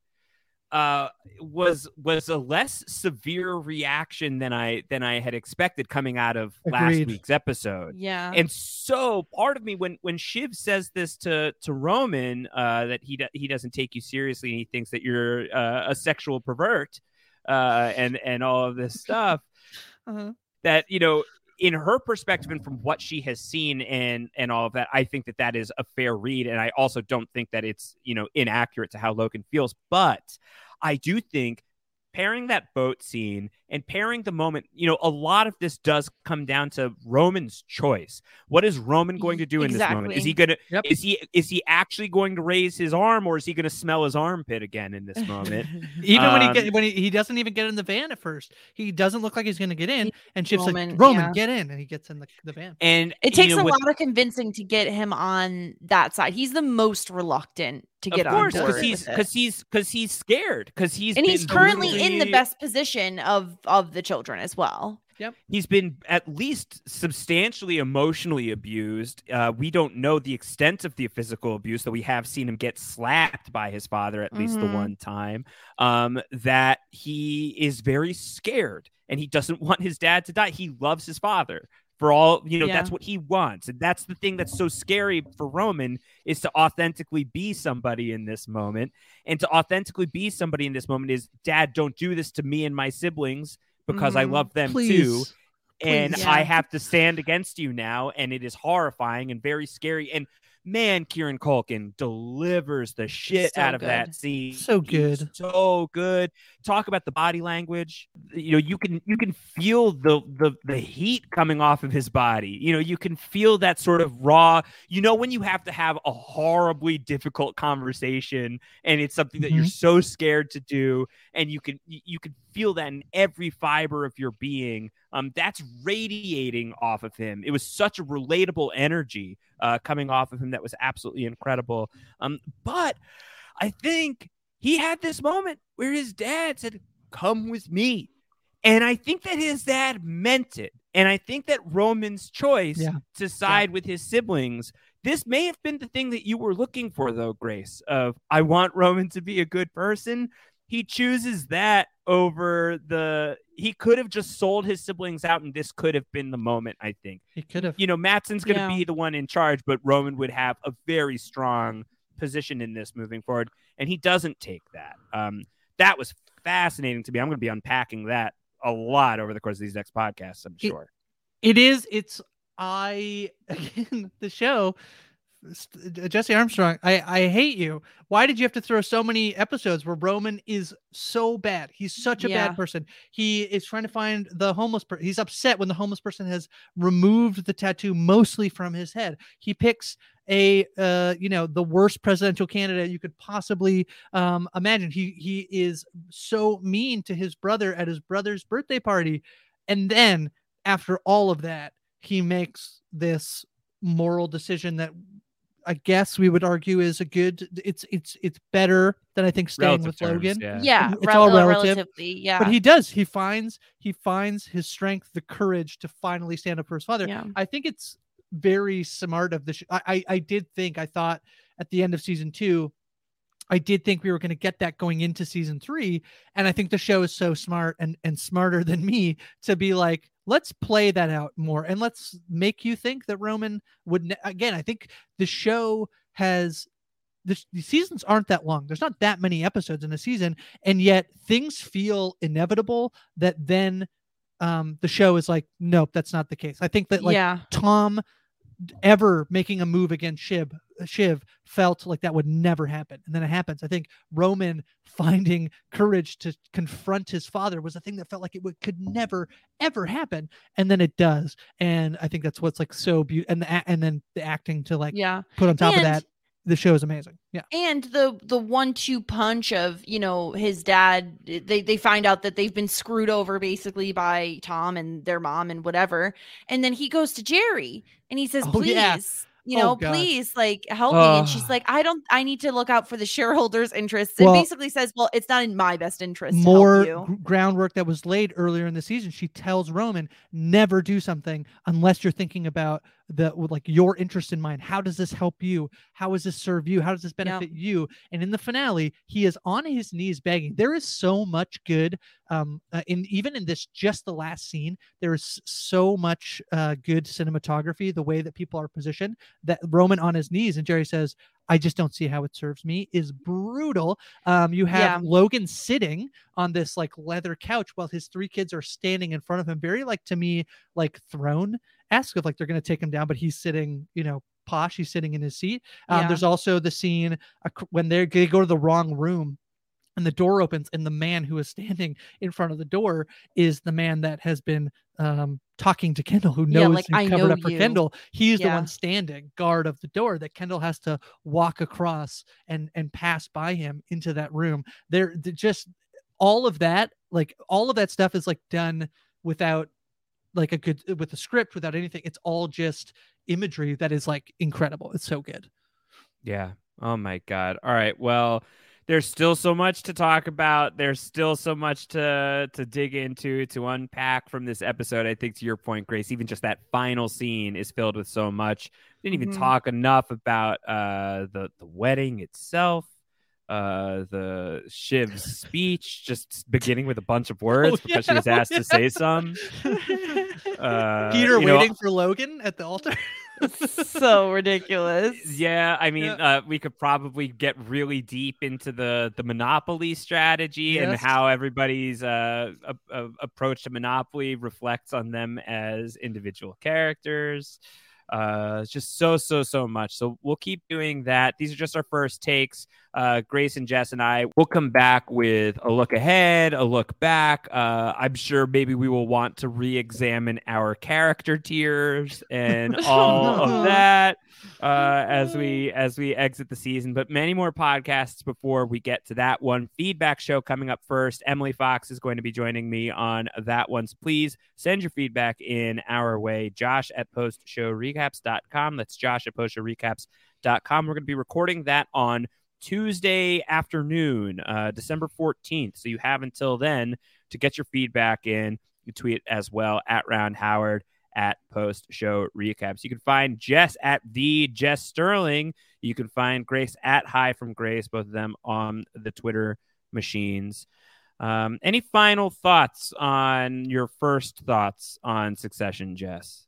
uh, was was a less severe reaction than I than I had expected coming out of last Agreed. week's episode. yeah. And so part of me when when Shiv says this to to Roman uh, that he do, he doesn't take you seriously and he thinks that you're uh, a sexual pervert uh, and and all of this stuff <laughs> Uh-huh. that you know in her perspective and from what she has seen and and all of that I think that that is a fair read. And I also don't think that it's you know inaccurate to how Logan feels. But I do think pairing that boat scene and pairing the moment, you know, a lot of this does come down to Roman's choice. What is Roman going to do in this moment? Is he gonna Yep. is he is he actually going to raise his arm or is he gonna smell his armpit again in this moment? <laughs> Even when he Um, get when he, he doesn't even get in the van at first. He doesn't look like he's going to get in, and Chip's Roman, like, "Roman, yeah. get in," and he gets in the, the van. And It takes know, a with- lot of convincing to get him on that side. He's the most reluctant to get of course, on board. because he's with it. because he's because he's scared because he's and he's been currently in the best position of of the children as well. Yep. He's been at least substantially emotionally abused. Uh, we don't know the extent of the physical abuse, that we have seen him get slapped by his father at least the Mhm. one time. Um, that he is very scared and he doesn't <laughs> want his dad to die. He loves his father. For all you know, Yeah. that's what he wants, and that's the thing that's so scary for Roman is to authentically be somebody in this moment, and to authentically be somebody in this moment is, Dad, don't do this to me and my siblings because I Mhm. love them too Please, and Please. I have to stand against you now, and it is horrifying and very scary. And man, Kieran Culkin delivers the shit So out of good. that scene. So He's good. so good. Talk about the body language. You know, you can you can feel the the the heat coming off of his body. You know, you can feel that sort of raw. You know, when you have to have a horribly difficult conversation, and it's something that you're Mhm. so scared to do, and you can you can feel that in every fiber of your being. Um, that's radiating off of him. It was such a relatable energy uh, coming off of him that was absolutely incredible. Um, but I think he had this moment where his dad said, "Come with me," and I think that his dad meant it. And I think that Roman's choice Yeah. to side with his siblings, this may have been the thing that you were looking for, though, Grace. Of I want Roman to be a good person. He chooses that over the he could have just sold his siblings out and this could have been the moment i think He could have. you know Matsson's going to Yeah. be the one in charge but roman would have a very strong position in this moving forward and he doesn't take that um that was fascinating to me i'm going to be unpacking that a lot over the course of these next podcasts i'm It- sure It is. It's I <laughs> again the show. St- Jesse Armstrong, I I hate you. Why did you have to throw so many episodes where Roman is so bad? He's such a Yeah. bad person. He is trying to find the homeless person. He's upset when the homeless person has removed the tattoo mostly from his head. He picks a uh you know the worst presidential candidate you could possibly um imagine. He he is so mean to his brother at his brother's birthday party. And then after all of that, he makes this moral decision that I guess we would argue is a good it's it's it's better than I think staying Relative with terms, Logan. yeah. Yeah, It's rel- all uh, relative, relatively. Yeah, But he does. He finds he finds his strength, the courage to finally stand up for his father. yeah. I think it's very smart of the. Sh- I, I I did think I thought at the end of season two, I did think we were going to get that going into season three, and I think the show is so smart and and smarter than me to be like, let's play that out more and let's make you think that Roman would. Ne- Again, I think the show has. The, the seasons aren't that long. There's not that many episodes in a season, and yet things feel inevitable. That then, um, the show is like, nope, that's not the case. I think that like yeah, Tom ever making a move against Shiv uh, Shiv felt like that would never happen. And then it happens. I think Roman <laughs> finding courage to confront his father was a thing that felt like it would, could never ever happen. And then it does. And I think that's what's like so beautiful. And the, and then the acting to like yeah. put on top of that, the show is amazing. Yeah. and the the one two punch of you know his dad they they find out that they've been screwed over basically by tom and their mom and whatever and then he goes to Gerri and he says Oh, please yeah. you Oh, know God. please like help me and she's like i don't i need to look out for the shareholders interests and Well, basically says well it's not in my best interest More to help gr- you groundwork that was laid earlier in the season. She tells Roman, never do something unless you're thinking about the like your interest in mind. How does this help you? How does this serve you? How does this benefit you? And in the finale, he is on his knees begging. There is so much good um uh, in even in this just the last scene there is so much uh good cinematography the way that people are positioned that roman on his knees and Gerri says i just don't see how it serves me is brutal um you have Yeah. logan sitting on this like leather couch while his three kids are standing in front of him very like to me like throne esque of like they're going to take him down but he's sitting you know posh he's sitting in his seat um Yeah. there's also the scene when they go to the wrong room and the door opens and the man who is standing in front of the door is the man that has been um talking to kendall who knows Yeah, like, "I covered know up for you." kendall he's the one standing guard of the door that kendall has to walk across and and pass by him into that room there th- just all of that like all of that stuff is like done without like a good with a script without anything it's all just imagery that is like incredible it's so good Yeah. Oh my God. All right. Well, there's still so much to talk about. There's still so much to to dig into to unpack from this episode. I think to your point, Grace, even just that final scene is filled with so much. Didn't even Mhm. talk enough about uh the the wedding itself. Uh, the Shiv's <laughs> speech, just beginning with a bunch of words because she was asked yeah. to <laughs> say some. Uh, peter you know, waiting for logan at the altar <laughs> so ridiculous Yeah, I mean, Yeah. uh, we could probably get really deep into the the monopoly strategy and how everybody's uh, a, a- approach to monopoly reflects on them as individual characters. Uh, just so so so much. So we'll keep doing that. These are just our first takes. Uh, Grace and Jess and I will come back with a look ahead, a look back. Uh, I'm sure maybe we will want to re-examine our character tiers and <laughs> all of that uh, as we as we exit the season. But many more podcasts before we get to that one. Feedback show coming up first. Emily Fox is going to be joining me on that one. So please send your feedback in our way. Josh at postshowrecaps.com. That's Josh at postshowrecaps.com. We're going to be recording that on Tuesday afternoon, uh, December 14th. So you have until then to get your feedback in. You tweet as well at Round Howard at post show recaps. You can find Jess at the Jess Sterling. You can find Grace at Hi from Grace, both of them on the Twitter machines. Um, any final thoughts on your first thoughts on Succession, Jess?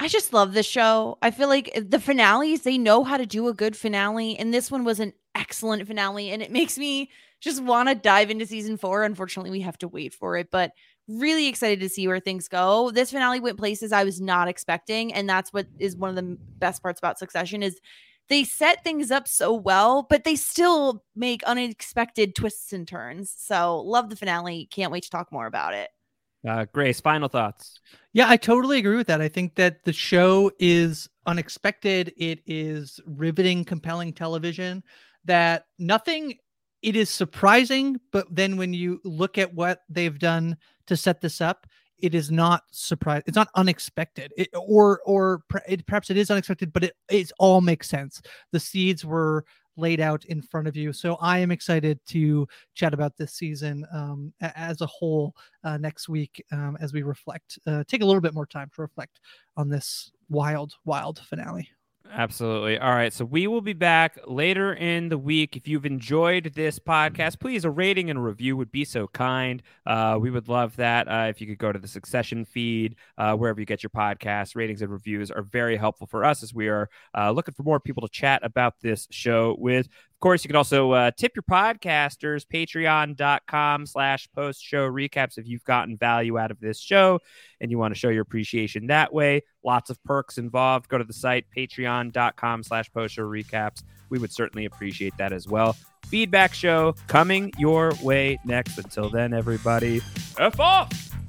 I just love this show. I feel like eh, the finales, they know how to do a good finale. And this one was an excellent finale. And it makes me just want to dive into season four. Unfortunately, we have to wait for it, but really excited to see where things go. This finale went places I was not expecting. And that's what is one of the best parts about Succession is they set things up so well, but they still make unexpected twists and turns. So love the finale. Can't wait to talk more about it. Uh, Grace, final thoughts. Yeah, I totally agree with that. I think that the show is unexpected. It is riveting, compelling television. That nothing, it is surprising, but then when you look at what they've done to set this up, it is not surprise. It's not unexpected, it, or or it, perhaps it is unexpected, but it it all makes sense. The seeds were laid out in front of you. So I am excited to chat about this season um, as a whole uh, next week um, as we reflect, uh, take a little bit more time to reflect on this wild, wild finale. Absolutely. All right. So we will be back later in the week. If you've enjoyed this podcast, please a rating and a review would be so kind. Uh, we would love that. Uh, if you could go to the Succession feed, uh, wherever you get your podcasts, ratings and reviews are very helpful for us as we are uh, looking for more people to chat about this show with course, you can also uh, tip your podcasters, patreon.com slash post show recaps if you've gotten value out of this show and you want to show your appreciation that way. Lots of perks involved. Go to the site, patreon.com slash post show recaps. We would certainly appreciate that as well. Feedback show coming your way next. Until then, everybody, F off!